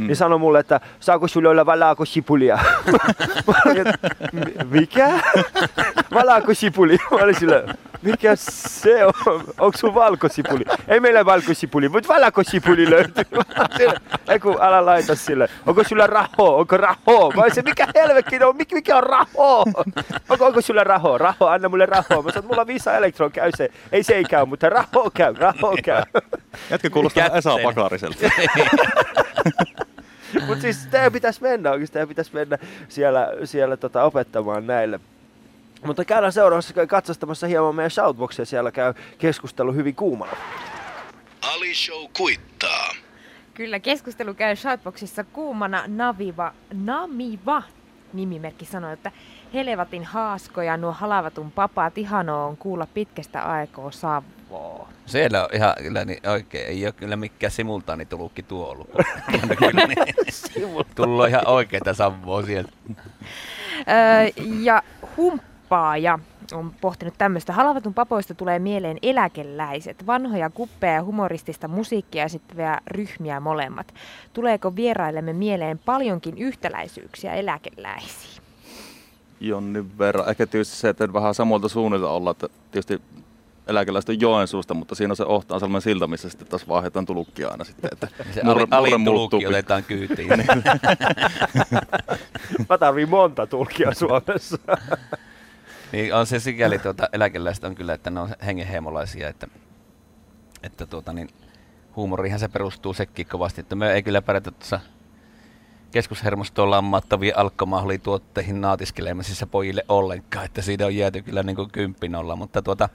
Mm. Niin sanoi mulle, että saako sulle olla valaako sipulia? Mikä? valaako sipuli? Mä olin silleen, mikä se on? Onko sun valkosipuli? Ei meillä valkosipuli, mutta valkosipuli löytyy. Ei kun älä laita sille. Onko sulla raho? Onko raho? Mä olisin, mikä helvetti on? Mik, mikä on raho? Onko, onko sulla raho? Raho, anna mulle raho. Mä sanoin, mulla on viisa elektron, käy se. Ei se ei käy, mutta raho käy, raho käy. Jätkä kuulostaa Esa Pakariselta. Mutta siis teidän pitäisi mennä oikeasti, teidän pitäisi mennä siellä, siellä tota, opettamaan näille. Mutta käydään seuraavassa katsastamassa hieman meidän shoutboxia, siellä käy keskustelu hyvin kuumana. Ali Show kuittaa. Kyllä, keskustelu käy shoutboxissa kuumana Naviva, Namiva nimimerkki sanoi, että Helevatin haaskoja, nuo halavatun papat, ihano on kuulla pitkästä aikaa Savoa. Siellä on ihan kyllä niin oikein, ei ole kyllä mikään simultaanitulukki tuo ollut. kyllä niin, tullut ihan oikeita Savoa sieltä. Öö, ja humppaaja on pohtinut tämmöistä. Halavatun papoista tulee mieleen eläkeläiset, vanhoja kuppeja ja humoristista musiikkia esittäviä ryhmiä molemmat. Tuleeko vieraillemme mieleen paljonkin yhtäläisyyksiä eläkeläisiin? jonnin verran. Ehkä tietysti se, että vähän samalta suunnilta olla, että tietysti eläkeläiset on Joensuusta, mutta siinä on se Ohtaansalmen silta, missä sitten taas vaihdetaan tulukkia aina sitten. Että se murre, ali, murre tulukki otetaan kyytiin. Mä tarviin monta tulkia Suomessa. niin on se sikäli tuota, eläkeläiset on kyllä, että ne on hengenheimolaisia, että, että tuota, niin, huumorihan se perustuu sekin kovasti, että me ei kyllä pärjätä tuossa keskushermostoon lammattavia alkkomahlituotteihin naatiskelemisissa pojille ollenkaan, että siitä on jääty kyllä niin kuin kymppinolla, mutta tuota,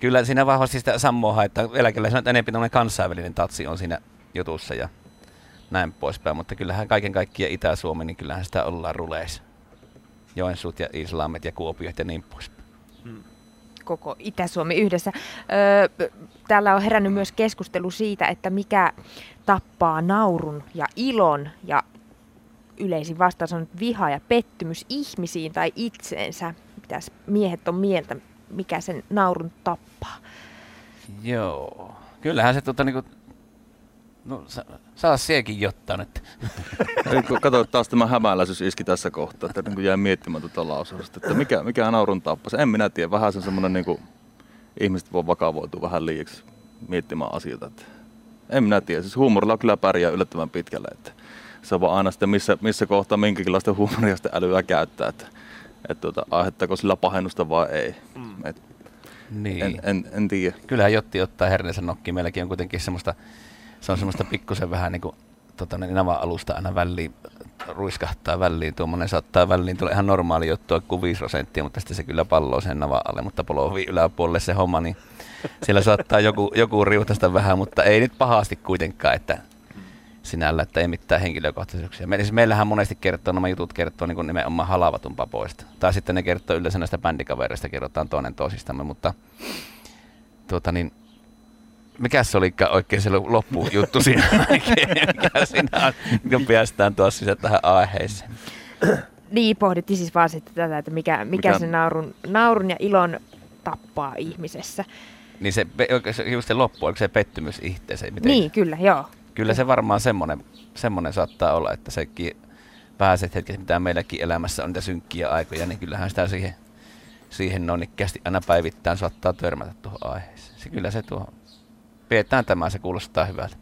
kyllä siinä vahvasti sitä sammoa, että eläkeläisellä on enemmän kansainvälinen tatsi on siinä jutussa ja näin poispäin, mutta kyllähän kaiken kaikkiaan Itä-Suomi, niin kyllähän sitä ollaan ruleissa. Joensuut ja Islamet ja Kuopiot ja niin poispäin. koko Itä-Suomi yhdessä. Öö, täällä on herännyt myös keskustelu siitä, että mikä tappaa naurun ja ilon ja yleisin vastaus on viha ja pettymys ihmisiin tai itseensä. Mitäs miehet on mieltä, mikä sen naurun tappaa? Joo. Kyllähän se tota niinku, no sa, saa siekin jotta kun katsoit taas tämä hämäläisyys iski tässä kohtaa, että niin kuin jäin miettimään tuota lausausta, että mikä, mikä naurun tappas. En minä tiedä, vähän se semmoinen niin kuin, ihmiset voi vakavoitua vähän liiaksi miettimään asioita. Että en minä tiedä, siis huumorilla on kyllä pärjää yllättävän pitkälle, että se on vaan aina sitten missä, missä kohtaa minkäkinlaista huumoria sitä älyä käyttää, että, että tuota, aiheuttaako sillä pahennusta vai ei. Mm. Et, Niin. en, en, en tiedä. Kyllähän Jotti ottaa herneensä nokkiin. Meilläkin on kuitenkin semmoista, se on semmoista pikkusen vähän niin kuin tota, niin nava-alusta aina väliin ruiskahtaa väliin. Tuommoinen saattaa väliin tulee ihan normaali juttua kuin 5 prosenttia, mutta sitten se kyllä palloo sen navan alle, mutta polovi yläpuolelle se homma, niin siellä saattaa joku, joku riutasta vähän, mutta ei nyt pahasti kuitenkaan, että sinällä, että ei mitään henkilökohtaisuuksia. Me, siis meillähän monesti kertoo, nämä jutut kertoo niin nimenomaan halavatun papoista. Tai sitten ne kertoo yleensä näistä bändikavereista, kerrotaan toinen toisistamme, mutta tuota niin, mikä se olikaan oikein se loppujuttu siinä oikein, mikä siinä on, kun päästään tuossa sisään tähän aiheeseen. Niin, pohdittiin siis vaan sitten tätä, että mikä, mikä, Mikä- se naurun, naurun ja ilon tappaa ihmisessä. Niin se, se, se loppu, oliko se pettymys itseensä? Miten, Niin, kyllä, joo. Kyllä se varmaan semmoinen, semmoinen saattaa olla, että sekin vähäiset hetket, mitä meilläkin elämässä on niitä synkkiä aikoja, niin kyllähän sitä siihen, siihen nonikkeasti aina päivittäin saattaa törmätä tuohon aiheeseen. Se kyllä se tuo, pidetään tämä, se kuulostaa hyvältä.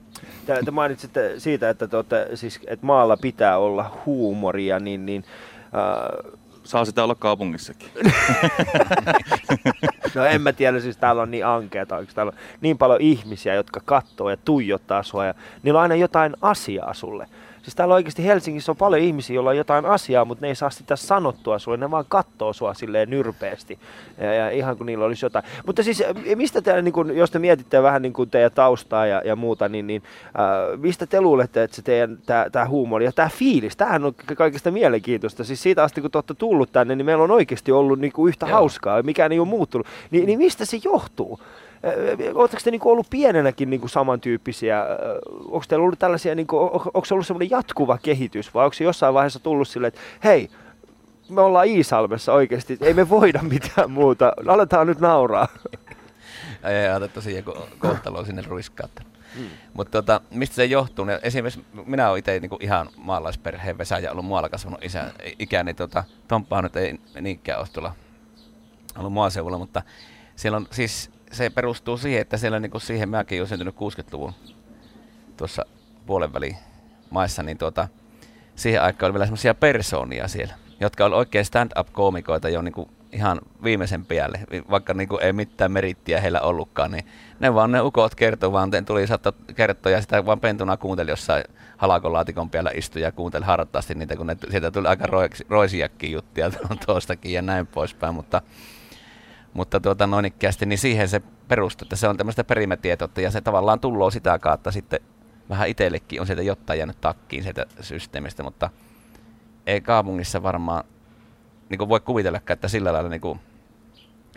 Te, te mainitsitte siitä, että, te olette, siis, että maalla pitää olla huumoria, niin, niin äh, Saa sitä olla kaupungissakin. no en mä tiedä, siis täällä on niin ankeeta, onko täällä on niin paljon ihmisiä, jotka katsoo ja tuijottaa sua ja niillä on aina jotain asiaa sulle. Siis täällä oikeasti Helsingissä on paljon ihmisiä, joilla on jotain asiaa, mutta ne ei saa sitä sanottua sulle, ne vaan katsoo sua silleen nyrpeästi. Ja, ja ihan kuin niillä olisi jotain. Mutta siis äh, mistä te, niin kun, jos te mietitte vähän niin kuin teidän taustaa ja, ja muuta, niin, niin äh, mistä te luulette, että se teidän tämä huumori ja tämä fiilis, tämähän on ka- kaikista mielenkiintoista. Siis siitä asti, kun te olette tullut tänne, niin meillä on oikeasti ollut niin kuin yhtä Joo. hauskaa, mikään ei ole muuttunut. Ni, niin mistä se johtuu? Oletteko te niinku ollut pienenäkin niinku samantyyppisiä? Onko teillä ollut tällaisia, niinku, on- onko se ollut semmoinen jatkuva kehitys vai onko se jossain vaiheessa tullut silleen, että hei, me ollaan Iisalmessa oikeasti, ei me voida mitään muuta, aletaan nyt nauraa. Ei ajata tosiaan ko- kohtalo sinne ruiskautta. Mm. Mutta tota, mistä se johtuu? Niin esimerkiksi minä olen itse niinku ihan maalaisperheen vesä ja ollut muualla kasvanut isä, ikä, niin tota, Tomppaa nyt ei niinkään ole tuolla ollut maaseudulla, mutta siellä on siis, se perustuu siihen, että siellä niinku siihen, mäkin olen syntynyt 60-luvun tuossa puolen väliin maissa, niin tuota, siihen aikaan oli vielä semmoisia persoonia siellä, jotka oli oikein stand-up-koomikoita jo niinku ihan viimeisen päälle, vaikka niinku ei mitään merittiä heillä ollutkaan, niin ne vaan ne ukot kertoi, vaan tuli saattaa kertoa ja sitä vaan pentuna kuunteli jossain halakolaatikon päällä istui ja kuunteli hartaasti niitä, kun ne, sieltä tuli aika roisiakin juttuja tuostakin ja näin poispäin, mutta mutta tuota noin ikkeästi, niin siihen se perustuu, että se on tämmöistä perimätietoutta ja se tavallaan tulloo sitä kautta sitten vähän itsellekin on sieltä jotain jäänyt takkiin sieltä systeemistä, mutta ei kaupungissa varmaan niin kuin voi kuvitellakaan, että sillä lailla niin kuin,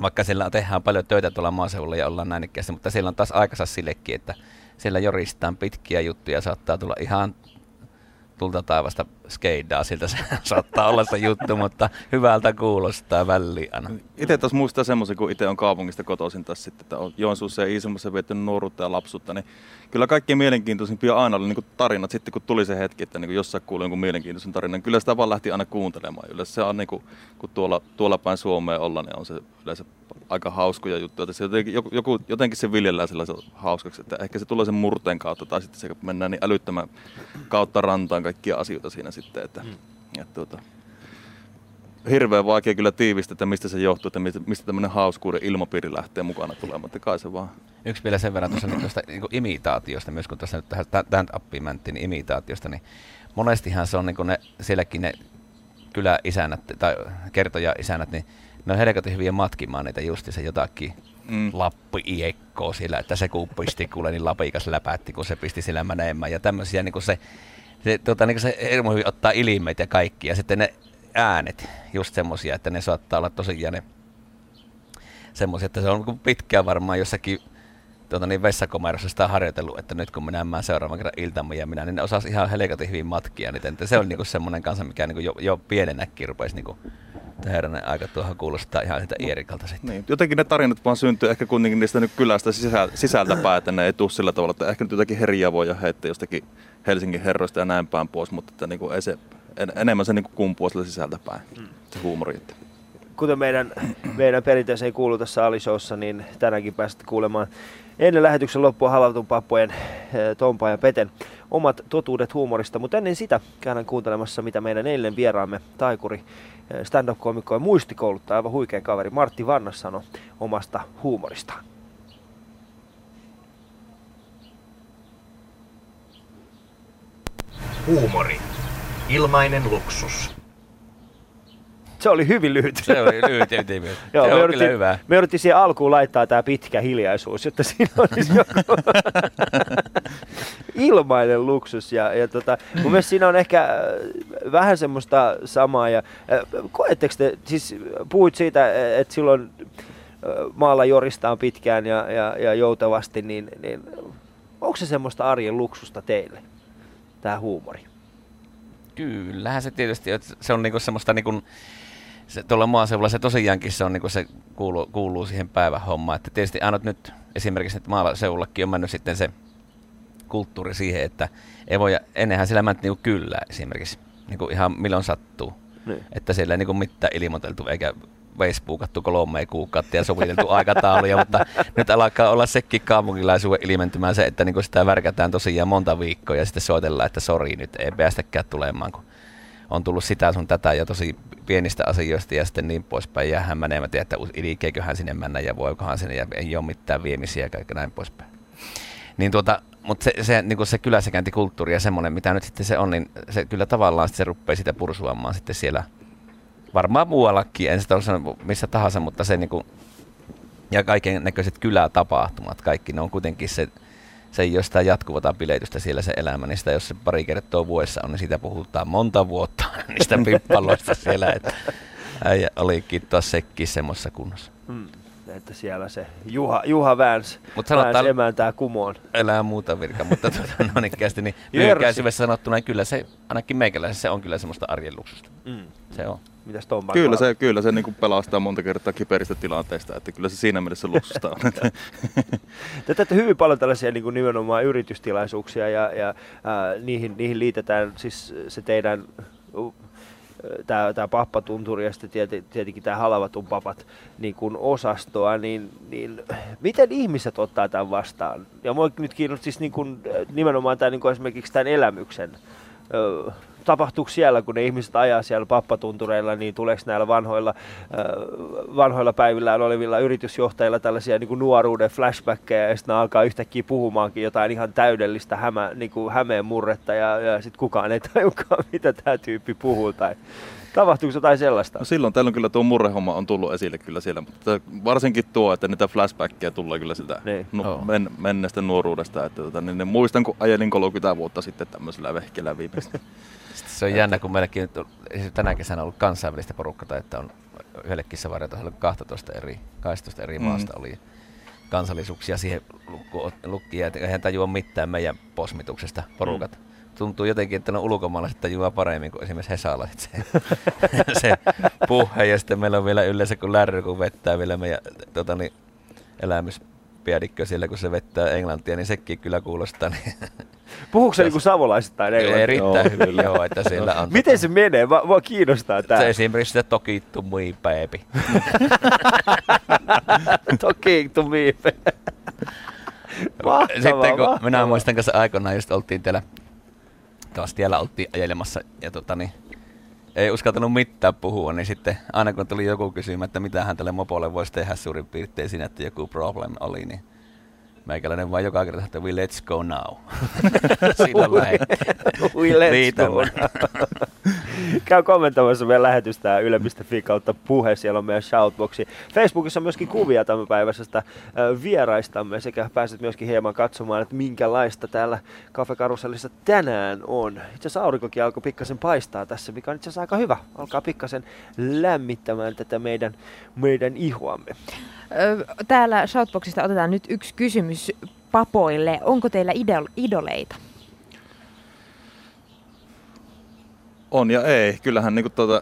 vaikka siellä tehdään paljon töitä tuolla maaseudulla ja ollaan näin ikkeästi, mutta siellä on taas aikansa sillekin, että siellä joristaan pitkiä juttuja, saattaa tulla ihan tulta taivasta skeidaa, siltä se saattaa olla se juttu, mutta hyvältä kuulostaa väliin aina. Itse taas muistaa semmoisen, kun itse on kaupungista kotoisin tässä sitten, että on Joensuussa ja Iisalmassa viettänyt nuoruutta ja lapsuutta, niin kyllä kaikkein mielenkiintoisimpia aina oli niin tarinat sitten, kun tuli se hetki, että niin jossain kuului jonkun mielenkiintoisen tarinan. niin Kyllä sitä vaan lähti aina kuuntelemaan. Yleensä se on, niin kuin, kun tuolla, tuolla päin Suomeen ollaan, niin on se yleensä aika hauskoja juttuja. Että se jotenkin, joku, jotenkin se viljellään sellaisen hauskaksi, että ehkä se tulee sen murteen kautta tai sitten se mennään niin älyttömän kautta rantaan kaikkia asioita siinä sitten. Että, mm. että, tuota, hirveän vaikea kyllä tiivistä, että mistä se johtuu, että mistä, mistä tämmöinen hauskuuden ilmapiiri lähtee mukana tulemaan, mutta kai se vaan. Yksi vielä sen verran tuossa niin tuosta niin imitaatiosta, myös kun tuossa nyt tähän stand-upiin mentiin, niin imitaatiosta, niin monestihan se on niin ne, sielläkin ne kyläisännät tai kertoja-isännät, niin ne on helkatin hyviä matkimaan niitä justi se jotakin mm. lappi-iekkoa siellä, että se kun pisti kuule, niin lapikas läpätti, kun se pisti sillä menemään. Ja tämmöisiä niin se, se, tota, niin se hirmu hyvin ottaa ilmeet ja kaikki. Ja sitten ne äänet, just semmoisia, että ne saattaa olla tosiaan ne semmoisia, että se on pitkään varmaan jossakin tuota, niin vessakomerossa sitä harjoitellut, että nyt kun minä menen seuraavan kerran iltamme ja minä, niin ne osasi ihan helkatin hyvin matkia. Niin se on niinku semmoinen kanssa, mikä niinku jo, jo pienenäkin rupesi niinku herranen aika tuohon kuulostaa ihan sitä Ierikalta sitten. Niin, jotenkin ne tarinat vaan syntyy ehkä kuitenkin niistä nyt kylästä sisältä, että ne ei tule sillä tavalla, että ehkä nyt jotakin herjaa voi heittää jostakin Helsingin herroista ja näin päin pois, mutta että niin kuin ei se, en, enemmän se niin kuin kumpuu sillä sisältä päin, mm. se huumori. Että kuten meidän, meidän perinteeseen kuuluu tässä Alishowssa, niin tänäänkin pääsette kuulemaan ennen lähetyksen loppua halatun pappojen eh, Tompa ja Peten omat totuudet huumorista. Mutta ennen sitä käydään kuuntelemassa, mitä meidän eilen vieraamme, taikuri, stand-up-komikko ja muistikouluttaja, aivan huikea kaveri Martti Vannas sanoi omasta huumoristaan. Huumori. Ilmainen luksus. Se oli hyvin lyhyt. Se oli lyhyt ja Joo, se on kyllä hyvä. Me yritettiin siihen alkuun laittaa tämä pitkä hiljaisuus, jotta siinä olisi joku ilmainen luksus. Ja, ja tota, mun mielestä siinä on ehkä äh, vähän semmoista samaa. Ja, äh, koetteko te, siis puhuit siitä, että silloin äh, maalla joristaan pitkään ja, ja, ja joutavasti, niin, niin onko se semmoista arjen luksusta teille, tämä huumori? Kyllähän se tietysti, että se on niinku semmoista niinku, se, tuolla maaseudulla se tosiaankin se, on, niin se kuuluu, kuuluu siihen päivähommaan. Että tietysti aina nyt esimerkiksi että maaseudullakin on mennyt sitten se kulttuuri siihen, että ei voi, ennenhän siellä mennyt niin kyllä esimerkiksi, niin kuin ihan milloin sattuu. Niin. Että siellä ei niin mitään ilmoiteltu eikä Facebookattu kolme kuukautta ja soviteltu aikatauluja, mutta nyt alkaa olla sekin kaupunkilaisuuden ilmentymään se, että niin sitä värkätään tosiaan monta viikkoa ja sitten soitellaan, että sori nyt ei päästäkään tulemaan, kun on tullut sitä sun tätä ja tosi pienistä asioista ja sitten niin poispäin. Ja hän menee, mä tiedän, että ilkeeköhän sinne mennä ja voikohan sinne ja ei ole mitään viemisiä ja kaikki näin poispäin. Niin tuota, mutta se, se, niin se kyläsekäyntikulttuuri ja semmoinen, mitä nyt sitten se on, niin se kyllä tavallaan se rupeaa sitä pursuamaan sitten siellä varmaan muuallakin, en sitä ole sanonut missä tahansa, mutta se niin kuin, ja kaiken näköiset kylätapahtumat, kaikki ne on kuitenkin se, se ei ole sitä jatkuvaa bileitystä siellä se elämä, niin sitä jos se pari kertaa vuodessa on, niin siitä puhutaan monta vuotta niistä pippaloista siellä, että äijä olikin taas sekin semmoisessa kunnossa. Hmm. Että siellä se Juha, Juha väänsi, Mut sanotaan, väänsi emäntää kumoon. Elää muuta virka, mutta tuota, no niin, niin lyhykäisyydessä sanottuna niin kyllä se, ainakin meikäläisessä se on kyllä semmoista arjen luksusta. Mm. Se on. Mitäs Tom Kyllä se, kyllä se niin pelastaa monta kertaa kiperistä tilanteista, että kyllä se siinä mielessä luksusta on. Te teette hyvin paljon tällaisia niin kuin nimenomaan yritystilaisuuksia ja, ja äh, niihin, niihin liitetään siis se teidän tämä, tämä pappatunturi ja sitten tietenkin tämä halavatun papat niin kuin osastoa, niin, niin miten ihmiset ottaa tämän vastaan? Ja mua nyt kiinnostaa siis niin kuin, nimenomaan tämä, niin kuin esimerkiksi tämän elämyksen tapahtuuko siellä, kun ne ihmiset ajaa siellä pappatuntureilla, niin tuleeko näillä vanhoilla, äh, vanhoilla päivillään olevilla yritysjohtajilla tällaisia niin kuin nuoruuden flashbackkejä, ja sitten alkaa yhtäkkiä puhumaankin jotain ihan täydellistä hämä, niin kuin hämeen murretta, ja, ja sitten kukaan ei tajukaan, mitä tämä tyyppi puhuu, tai Tapahtuuko jotain sellaista? No silloin tällöin kyllä tuo murrehomma on tullut esille kyllä siellä, mutta varsinkin tuo, että niitä flashbackkejä tulee kyllä sitä niin. nu- men- menneestä nuoruudesta. Että tota, niin muistan, kun ajelin 30 vuotta sitten tämmöisellä vehkellä viimeistä. se on jännä, kun meilläkin nyt tänä kesänä ollut kansainvälistä porukkaa, että on yhdelle kissavarjoitajalle 12 eri, 12 eri mm. maasta oli kansallisuuksia siihen lukkiin, että eihän tajua mitään meidän posmituksesta porukat. Mm. Tuntuu jotenkin, että ne ulkomaalaiset tajuaa paremmin kuin esimerkiksi hesalaiset se, se puhe. Ja sitten meillä on vielä yleensä, kun lärry, kun vettää vielä meidän tota niin, elämys piadikkö siellä, kun se vettää englantia, niin sekin kyllä kuulostaa. Niin Puhuuko se niinku savolaisittain englantia? Erittäin hyvin, joo, että sillä on. Miten se menee? Mua, mua kiinnostaa tää. Se esimerkiksi se toki to me baby. toki to me Mahtavaa, Sitten kun mahtavaa. minä muistan kanssa aikoinaan just oltiin täällä, taas tiellä oltiin ajelemassa ja tota niin, ei uskaltanut mitään puhua, niin sitten aina kun tuli joku kysymään, että mitä hän tälle mopolle voisi tehdä suurin piirtein siinä, että joku problem oli, niin Meikäläinen vaan joka kerta, että we let's go now. Siinä lähe. We let's go. mä. Käy kommentoimassa meidän lähetystä yle.fi kautta puhe, siellä on meidän shoutboxi. Facebookissa on myöskin kuvia tämänpäiväisestä ö, vieraistamme sekä pääset myöskin hieman katsomaan, että minkälaista täällä Cafe Karusellissa tänään on. Itse asiassa aurinkokin alkoi pikkasen paistaa tässä, mikä on itse asiassa aika hyvä. Alkaa pikkasen lämmittämään tätä meidän, meidän ihoamme. Täällä Shoutboxista otetaan nyt yksi kysymys papoille. Onko teillä idol- idoleita? On ja ei. Kyllähän niin tuota,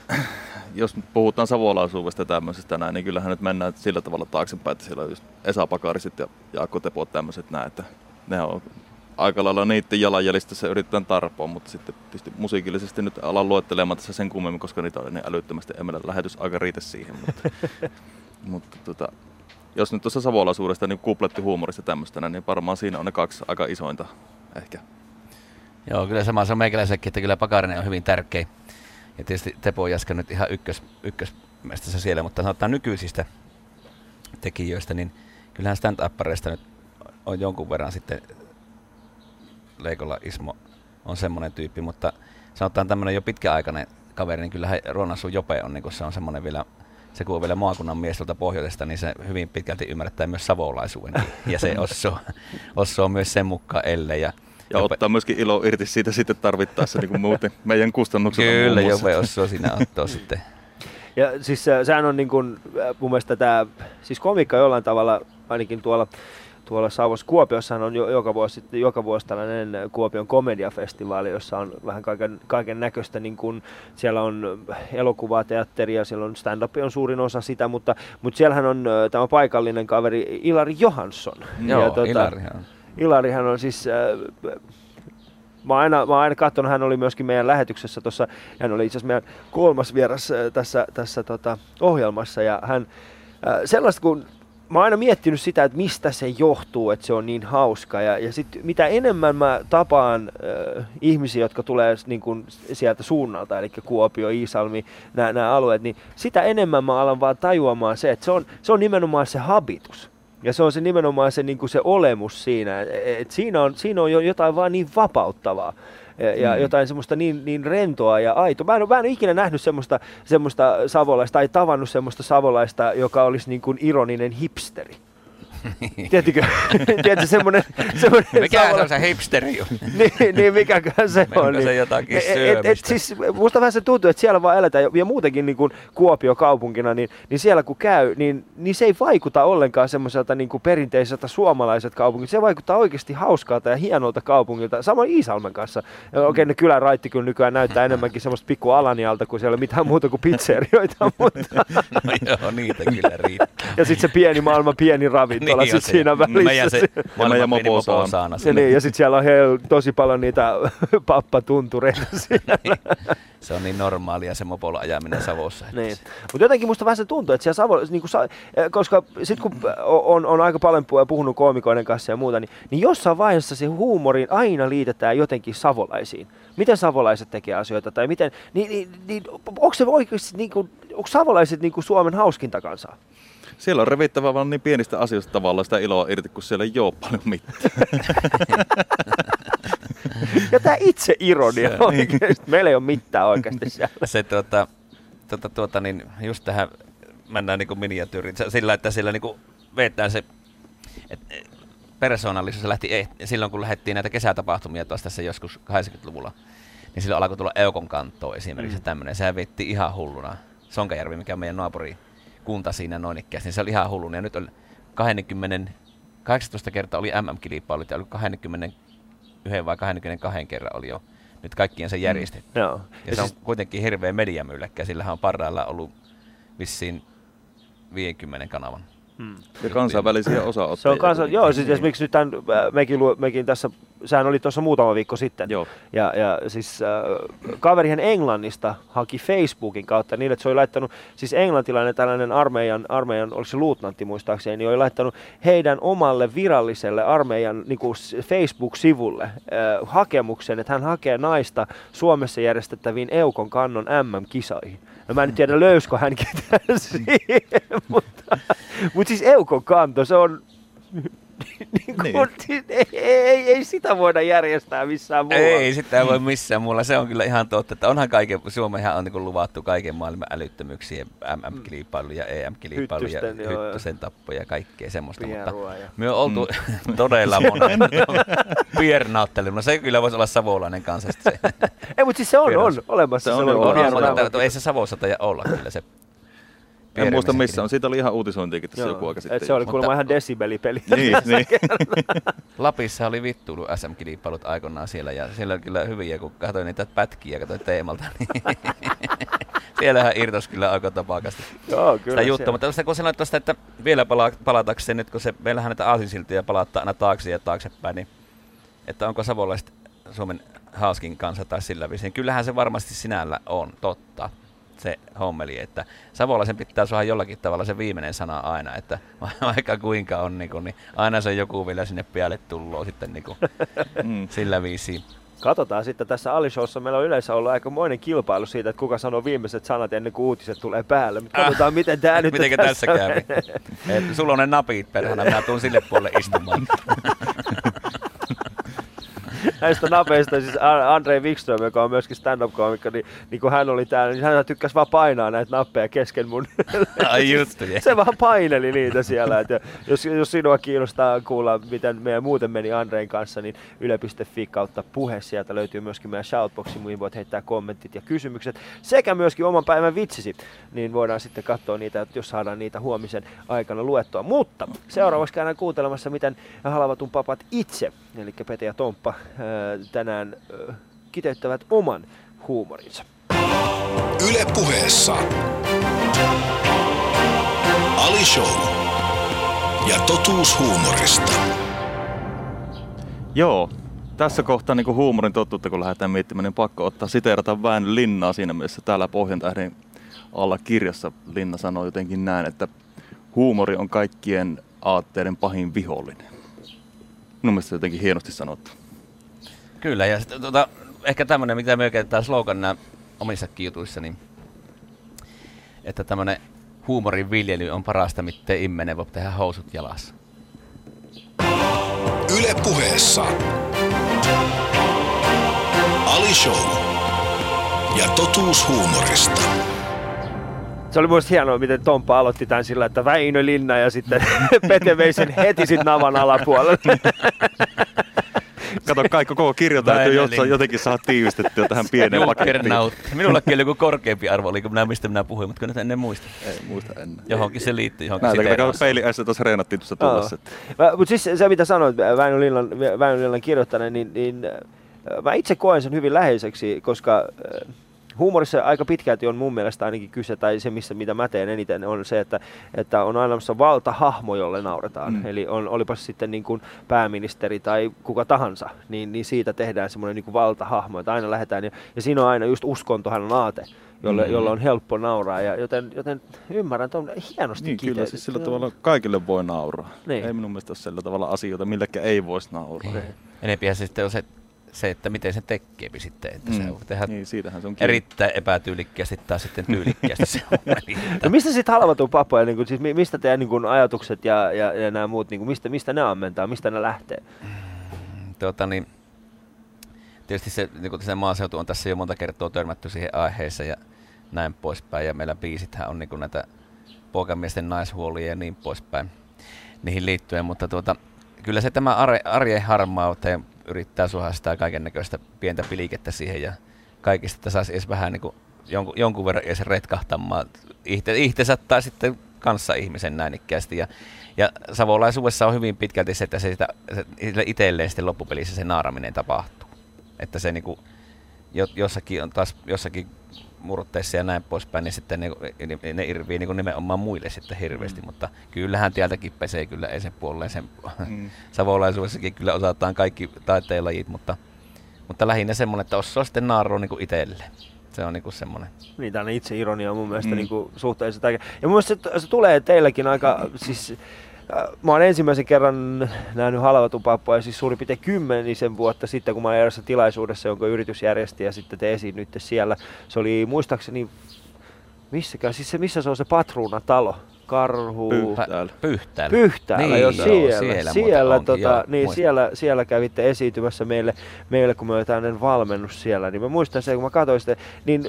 jos puhutaan savolaisuudesta ja tämmöisestä näin, niin kyllähän nyt mennään sillä tavalla taaksepäin, että siellä on just Esa Pakarisit ja Jaakko Tepot tämmöiset näin, että ne on aika lailla niiden jalanjäljistä se yritetään tarpoa, mutta sitten tietysti musiikillisesti nyt alan luettelemaan tässä sen kummemmin, koska niitä on niin älyttömästi, ei meillä lähetys aika riitä siihen, mutta, mutta tota, jos nyt tuossa savolaisuudesta niin kupletti huumorista tämmöistä, niin varmaan siinä on ne kaksi aika isointa ehkä. Joo, kyllä sama se on meikäläisellekin, että kyllä Pakarinen on hyvin tärkeä. Ja tietysti Tepo Jaska nyt ihan ykkös, ykkösmestassa siellä, mutta sanotaan nykyisistä tekijöistä, niin kyllähän stand-uppareista nyt on jonkun verran sitten Leikolla Ismo on semmoinen tyyppi, mutta sanotaan tämmöinen jo pitkäaikainen kaveri, niin kyllähän Ruonassu Jope on, niin se on semmoinen vielä, se kun on vielä maakunnan mies tuolta pohjoisesta, niin se hyvin pitkälti ymmärtää myös savolaisuuden. Ja se ossoo, ossoo myös sen mukaan elle. Ja, Ja Jope- ottaa myöskin ilo irti siitä sitten tarvittaessa niin kuin muuten meidän kustannuksella Kyllä. Jope ossoo siinä ottaa sitten. Ja siis äh, sehän on niin kuin, äh, mun mielestä tämä, siis komiikka jollain tavalla, ainakin tuolla, tuolla Savossa Kuopiossahan on jo, joka, vuosi, joka vuosi tällainen Kuopion komediafestivaali, jossa on vähän kaiken, kaiken näköistä, niin kuin, siellä on elokuvaa, teatteria, siellä on stand-up on suurin osa sitä, mutta, mutta siellähän on äh, tämä paikallinen kaveri Ilari Johansson. Joo, tota, Ilarihan. Ilarihan on siis, äh, mä oon aina, aina katsonut, hän oli myöskin meidän lähetyksessä tuossa, hän oli itse asiassa meidän kolmas vieras äh, tässä, tässä tota, ohjelmassa ja hän, äh, sellaista kun, mä oon aina miettinyt sitä, että mistä se johtuu, että se on niin hauska ja, ja sit mitä enemmän mä tapaan äh, ihmisiä, jotka tulee niin kun sieltä suunnalta, eli Kuopio, Iisalmi, nämä alueet, niin sitä enemmän mä alan vaan tajuamaan se, että se on, se on nimenomaan se habitus. Ja se on se nimenomaan se, niin kuin se olemus siinä, että siinä on, siinä on jo jotain vaan niin vapauttavaa ja, ja Mm. jotain semmoista niin, niin rentoa ja aitoa. Mä en, mä en ole ikinä nähnyt semmoista, semmoista savolaista tai tavannut semmoista savolaista, joka olisi niin kuin ironinen hipsteri. Tiedättekö? Tiedätkö, semmoinen, semmoinen Mikä se savola- on se hipsteri? niin, niin mikäköhän se on. se niin. jotakin Et- et, et, syömistä? siis, musta vähän se tuntuu, että siellä vaan eletään, ja- muutenkin niin kuin Kuopio kaupunkina, niin, niin siellä kun käy, niin, niin se ei vaikuta ollenkaan semmoiselta niin kuin perinteiseltä suomalaiset kaupungilta. Se vaikuttaa oikeasti hauskalta ja hienolta kaupungilta. Samoin Iisalmen kanssa. Okei, ne kylän raitti kyllä nykyään näyttää enemmänkin semmoista pikku alanialta, kun siellä ei ole mitään muuta kuin pizzerioita. mutta, No joo, niitä kyllä riittää. ja sitten se pieni maailman pieni ravintola Niin on sit se. siinä välissä. meidän se maailman meidän pieni moposauna. moposaana Ja, siinä. niin, ja sitten siellä on he, tosi paljon niitä pappatuntureita siellä. Se on niin normaalia se mopolla ajaminen Savossa. Niin. se- Mutta jotenkin musta vähän se tuntuu, että siellä Savo, niin kuin, sa, eh, koska sitten kun on, on aika paljon pu- puhunut koomikoiden kanssa ja muuta, niin, niin jossain vaiheessa se huumoriin aina liitetään jotenkin savolaisiin. Miten savolaiset tekee asioita tai miten, niin, niin, niin onko se oikeasti, niin kuin, onko savolaiset niin kuin Suomen hauskinta kansaa? Siellä on revittävä vaan niin pienistä asioista tavallaan sitä iloa irti, kun siellä ei ole paljon mitään. Ja tämä itse ironia Se- oikeasti, meillä ei ole mitään oikeasti siellä. se tuota, tuota, tuota, niin just tähän mennään niin miniatyyriin sillä, että sillä niin vetään se et, e, persoonallisuus se lähti eh, silloin, kun lähdettiin näitä kesätapahtumia tuossa tässä joskus 80-luvulla, niin silloin alkoi tulla Eukon kantoa esimerkiksi mm. tämmöinen. Sehän vetti ihan hulluna. Sonkajärvi, mikä on meidän naapuri kunta siinä noin ikään, niin se oli ihan hulluna. Ja nyt on 20, 18 kertaa oli MM-kilpailut ja oli 21 vai 22 kerran oli jo nyt kaikkien se järjestetty. Joo. Ja se on kuitenkin hirveä mediamylläkkä, sillä on parhaillaan ollut vissiin 50 kanavan. Hmm. Ja kansainvälisiä osaottajia. Se on kuitenkin. joo, siis esimerkiksi nyt tämän, äh, mekin, lu- mekin tässä, sehän oli tuossa muutama viikko sitten. Joo. Ja, ja siis äh, kaverihan Englannista haki Facebookin kautta niin, että se oli laittanut, siis englantilainen tällainen armeijan, armeijan oliko se luutnantti muistaakseni, niin oli laittanut heidän omalle viralliselle armeijan niin kuin Facebook-sivulle äh, hakemuksen, että hän hakee naista Suomessa järjestettäviin Eukon kannon MM-kisoihin. No mä en nyt tiedä löyskö hän ketään siihen, mutta, mutta siis Eukon kanto, se on niin kuin, niin. ei, ei, ei, sitä voida järjestää missään muualla. Ei sitä voi missään muualla. Se on kyllä ihan totta, että onhan kaiken, Suomehan on niin luvattu kaiken maailman älyttömyyksiä, MM-kilpailuja, EM-kilpailuja, hyttysen tappoja ja kaikkea semmoista. Pierua mutta ja... me on oltu mm. todella monen piernauttelu. se kyllä voisi olla savolainen kanssa. Se. ei, mutta siis se on, on olemassa. Se on, on, on, on, on, on, ei se Savossa olla kyllä se en muista missä on. Siitä oli ihan uutisointiakin tässä Joo. joku aika sitten. Et se oli kuulemma ihan desibelipeli. niin, niin. Lapissa oli vittuilu SM-kilpailut aikoinaan siellä ja siellä oli kyllä hyviä, kun katsoin niitä pätkiä ja katsoin teemalta. Niin siellähän irtos kyllä aika tapakasti. Joo, kyllä. Sitä juttua. Mutta kun sanoit tuosta, että vielä pala- palatakseen nyt, kun se, meillähän näitä aasinsiltoja palauttaa aina taakse ja taaksepäin, niin että onko savolaiset Suomen hauskin kanssa tai sillä viisiin. Kyllähän se varmasti sinällä on totta se hommeli, että Savolaisen pitää saada jollakin tavalla se viimeinen sana aina, että vaikka kuinka on, niin, kuin, niin aina se joku vielä sinne päälle tulloo sitten niin kuin, mm. sillä viisiin. Katsotaan sitten tässä Alishowssa. Meillä on yleensä ollut aika moinen kilpailu siitä, että kuka sanoo viimeiset sanat ennen kuin uutiset tulee päälle. Mutta katsotaan, ah, miten tämä nyt Miten tässä käy. Sulla on ne napit perhana, minä tuun sille puolelle istumaan. Näistä napeista, siis Andre Wikström, joka on myöskin stand-up-komikko, niin, niin kun hän oli täällä, niin hän tykkäsi vaan painaa näitä nappeja kesken mun. Ai just, Se vaan paineli niitä siellä. Että jos, jos sinua kiinnostaa kuulla, miten meidän muuten meni Andreen kanssa, niin yle.fi kautta puhe. Sieltä löytyy myöskin meidän shoutboxi, mihin voit heittää kommentit ja kysymykset. Sekä myöskin oman päivän vitsisi, niin voidaan sitten katsoa niitä, jos saadaan niitä huomisen aikana luettua. Mutta seuraavaksi käydään kuuntelemassa, miten halavatun papat itse, eli Pete ja Tomppa, tänään kiteyttävät oman huumorinsa. Yle puheessa. Ali Show. Ja totuus huumorista. Joo, tässä kohtaa niin huumorin totuutta, kun lähdetään miettimään, niin pakko ottaa siteerata vähän Linnaa siinä mielessä. Täällä Pohjantähden alla kirjassa Linna sanoi jotenkin näin, että huumori on kaikkien aatteiden pahin vihollinen. Minun mielestä jotenkin hienosti sanottu. Kyllä, ja sitten, tota, ehkä tämmöinen, mitä me oikein sloganina omissa kiutuissa, niin että tämmöinen huumorin viljely on parasta, mitä immenen voi tehdä housut jalassa. Yle puheessa. Ali Show. Ja totuus huumorista. Se oli muista hienoa, miten Tompa aloitti tämän sillä, että Väinö Linna ja sitten Pete vei sen heti sit navan alapuolelle. Kato, kaikki koko kirjo täytyy jossain jotenkin saada tiivistettyä tähän pieneen pakettiin. Minullakin oli joku korkeampi arvo, oli kun minä, mistä minä puhuin, mutta nyt en muista. Ei muista ennen. Johonkin se liittyy, johonkin Näitä, kun peili ässä tuossa reenattiin tuossa tullessa. Mutta siis se, mitä sanoit Väinö Lillan, Väinö Lillan kirjoittaneen, niin, niin mä itse koen sen hyvin läheiseksi, koska huumorissa aika pitkälti on mun mielestä ainakin kyse, tai se missä, mitä mä teen eniten, on se, että, että on olemassa valtahahmo, jolle nauretaan. Mm. Eli on, olipa sitten niin kuin pääministeri tai kuka tahansa, niin, niin siitä tehdään semmoinen niin kuin valtahahmo, että aina lähdetään, ja, ja siinä on aina just uskontohan on aate jolle, mm. jolle on helppo nauraa. Ja joten, joten ymmärrän tuon hienosti niin, Kyllä, siis sillä tavalla kaikille voi nauraa. Niin. Ei minun mielestä ole sillä tavalla asioita, millekään ei voisi nauraa. Niin. Enempihän se sitten on se se, että miten se tekee sitten. Että mm. se on tehdä niin, siitähän se on erittäin epätyylikkäästi tai sitten tyylikkäästi se on. no mistä sitten halvatuu papoja, niin kuin, siis mistä teidän niin kuin, ajatukset ja, ja, ja nämä muut, niin kuin, mistä, mistä ne ammentaa, mistä ne lähtee? Mm, tuota, niin, tietysti se, niin kuin se maaseutu on tässä jo monta kertaa törmätty siihen aiheeseen ja näin poispäin. Ja meillä biisithän on niin kuin näitä poikamiesten naishuolia ja niin poispäin niihin liittyen, mutta tuota, kyllä se tämä arjen harmauteen yrittää suhastaa kaiken näköistä pientä pilikettä siihen ja kaikista saisi edes vähän niin kuin jonkun, jonkun verran edes retkahtamaan itsensä tai sitten kanssa ihmisen näin ikkästi. Ja, ja savolaisuudessa on hyvin pitkälti se, että se, sitä, se itselleen sitten loppupelissä se naaraminen tapahtuu. Että se niin kuin, jossakin on taas jossakin murteissa ja näin poispäin, niin sitten ne, ne, ne irvii niin nimenomaan muille sitten hirveästi, mm. mutta kyllähän täältäkin pesee kyllä ei sen puolelle sen mm. savolaisuudessakin kyllä osataan kaikki taiteenlajit, mutta, mutta lähinnä semmoinen, että osaa sitten naarua niin itselle. Se on niinku semmoinen. Niin, tämmöinen itse ironia on mun mielestä mm. niinku suhteellisen tärkeä. Ja mun mielestä se, se tulee teilläkin aika, siis Mä oon ensimmäisen kerran nähnyt halvatupappoja siis suurin piirtein kymmenisen vuotta sitten, kun mä olin erässä tilaisuudessa, jonka yritys järjesti ja sitten te esiinnyitte siellä. Se oli muistaakseni, missäkään, siis se, missä se on se Patruuna-talo, karhu... Pyhtäällä. Pyhtäällä. Pyhtäällä niin, jo joo, siellä. siellä, siellä, onkin, tota, joo, niin muistan. siellä, siellä kävitte esiintymässä meille, meille, kun me oli tämmöinen valmennus siellä. Niin mä muistan sen, kun mä katsoin sitä, niin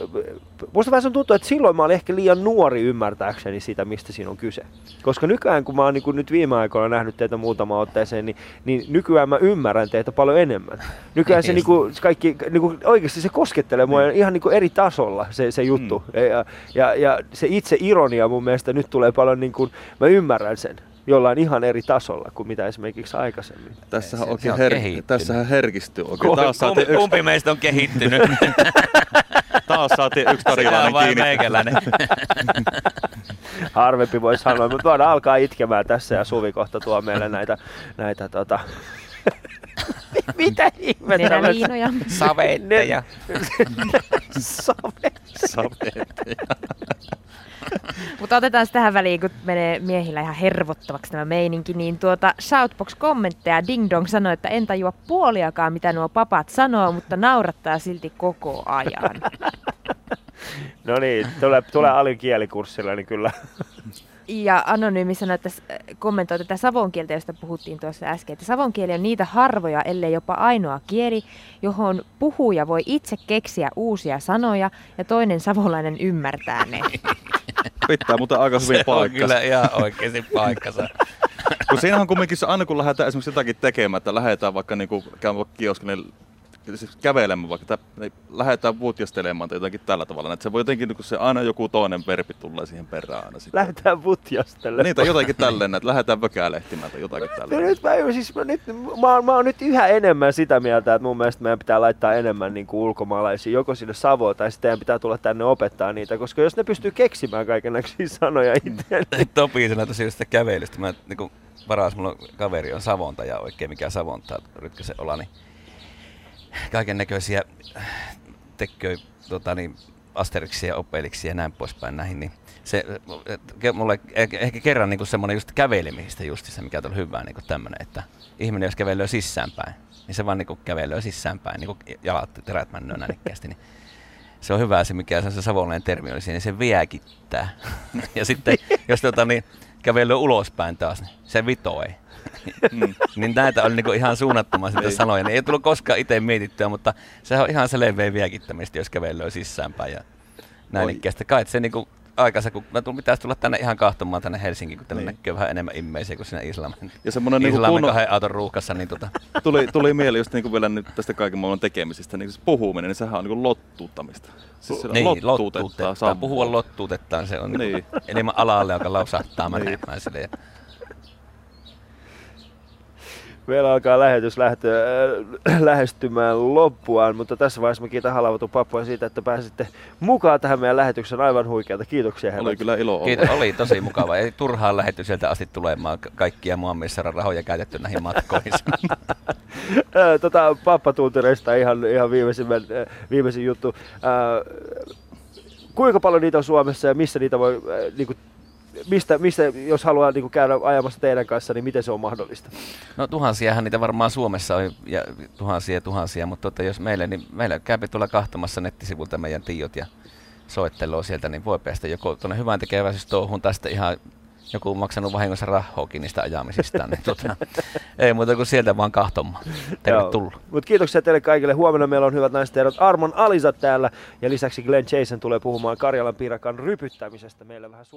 musta vähän se tuntuu, että silloin mä olin ehkä liian nuori ymmärtääkseni sitä, mistä siinä on kyse. Koska nykyään, kun mä oon niin kuin nyt viime aikoina nähnyt teitä muutama otteeseen, niin, niin nykyään mä ymmärrän teitä paljon enemmän. Nykyään se, Niin. niin kuin, kaikki, niin kuin, oikeasti se koskettelee mua ihan niin kuin eri tasolla se, se juttu. Mm. Ja, ja, ja se itse ironia mun mielestä nyt tulee paljon niin kuin, mä ymmärrän sen jollain ihan eri tasolla kuin mitä esimerkiksi aikaisemmin. Tässähän, oikein on her- kehittynyt. tässähän herkistyy oikein. Kumpi, Taas saatiin kumpi, yksi, kumpi meistä on kehittynyt? taas saatiin yksi tarjolainen kiinni. meikäläinen? Harvempi voi sanoa, mutta voidaan alkaa itkemään tässä ja Suvi kohta tuo meille näitä, näitä tota... mitä ihmettä? Nenäliinoja. Savetteja. Save. Mutta otetaan se tähän väliin, kun menee miehillä ihan hervottavaksi tämä meininki, niin tuota Shoutbox-kommentteja Ding Dong sanoi, että en tajua puoliakaan, mitä nuo papat sanoo, mutta naurattaa silti koko ajan. No niin, tule, tule Alin kielikurssille, niin kyllä. Ja Anonyymi sanoi, että s- kommentoi tätä savon kieltä, josta puhuttiin tuossa äsken, että savon kieli on niitä harvoja, ellei jopa ainoa kieli, johon puhuja voi itse keksiä uusia sanoja ja toinen savolainen ymmärtää ne. Pitää muuten aika hyvin paikkansa. kyllä ihan oikeasti paikkansa. Kun siinä on kumminkin se, aina kun lähdetään esimerkiksi jotakin tekemään, että lähdetään vaikka niinku, käymään vaikka kioskille, siis kävelemään vaikka, tai niin lähdetään vuotjastelemaan tai jotakin tällä tavalla. Että se voi jotenkin, niin se aina joku toinen verbi tulee siihen perään aina sitten. Lähdetään vutjastelle. Niin, tai jotakin tälleen, että lähdetään vökälehtimään tai jotakin No tälleen. nyt mä, siis mä, nyt, mä, oon, mä oon nyt yhä enemmän sitä mieltä, että mun mielestä meidän pitää laittaa enemmän niin kuin ulkomaalaisia joko sinne Savoon tai sitten pitää tulla tänne opettaa niitä, koska jos ne pystyy keksimään kaikenlaisia sanoja itse, Topi sanoi tosiaan sitä kävelystä. Mä niinku varas, mulla on kaveri on savontaja oikein, mikä savontaa Rytkäsen ola, niin kaiken näköisiä tekköi tota, niin, asteriksia, opeliksi ja näin poispäin näihin, niin se, mulle ehkä kerran niin semmoinen just kävelemistä justissa, mikä on hyvä niin tämmöinen, että ihminen jos kävelee sisäänpäin, niin se vaan niin kävelee sisäänpäin, niin kuin jalat terät männöö nänikkäästi, niin se on hyvä se, mikä se, se savolainen termi oli siinä, niin se viäkittää. ja sitten jos tota, niin, kävelee ulospäin taas, niin se vitoi. Mm. niin näitä oli niinku ihan suunnattoman sitä Niin. sanoja. Niin ei tullut koskaan itse mietittyä, mutta sehän on ihan selveä viäkittämistä, jos kävelee sisäänpäin. Ja näin Oi. ikkeästi. Kai se niinku aikansa, kun mä tulin, pitäisi tulla tänne ihan kahtomaan tänne Helsinkiin, kun tänne Niin. näkyy vähän enemmän immeisiä kuin siinä Islamin. Ja semmoinen niinku Islamin kunnon, kahden auton ruuhkassa, niin tota, tuli, tuli mieleen just niinku vielä nyt tästä kaiken maailman tekemisistä, niin se puhuminen, niin sehän on niinku lottuuttamista. Siis niin, lottuutettaa lottuutettaan. Sampoa. Puhua lottuutettaan, se on niin. Niin. enemmän alalle, joka lausahtaa Niin. menemään sille. Ja Meillä alkaa lähetys lähteä, äh, lähestymään loppuaan, mutta tässä vaiheessa mä kiitän Halavatun pappua siitä, että pääsitte mukaan tähän meidän lähetykseen. Aivan huikeata. Kiitoksia Oli herrat. kyllä ilo olla. Kiitos, oli tosi mukava. Ei turhaan lähetty sieltä asti tulemaan Ka- kaikkia Muammissaran rahoja käytetty näihin matkoihin. Ää, tota, pappatuntureista ihan, ihan viimeisimmän, äh, viimeisin juttu. Ää, kuinka paljon niitä on Suomessa ja missä niitä voi, äh, niinku, mistä, mistä, jos haluaa niinku, käydä ajamassa teidän kanssa, niin miten se on mahdollista? No tuhansiahan niitä varmaan Suomessa on ja tuhansia ja tuhansia, mutta tota, jos meille, niin meillä käypi tulla kahtomassa nettisivulta meidän tiot ja soittelua sieltä, niin voi päästä joko tuonne hyvän tekeväisyystouhuun tai sitten ihan joku maksanut vahingossa rahoakin niistä ajamisistaan. Niin tota, ei muuta kuin sieltä vaan kahtomaan. Tervetuloa. Mutta kiitoksia teille kaikille. Huomenna meillä on hyvät naiset herrat Armon Alisat täällä ja lisäksi Glenn Jason tulee puhumaan Karjalan piirakan rypyttämisestä meille vähän Suomessa.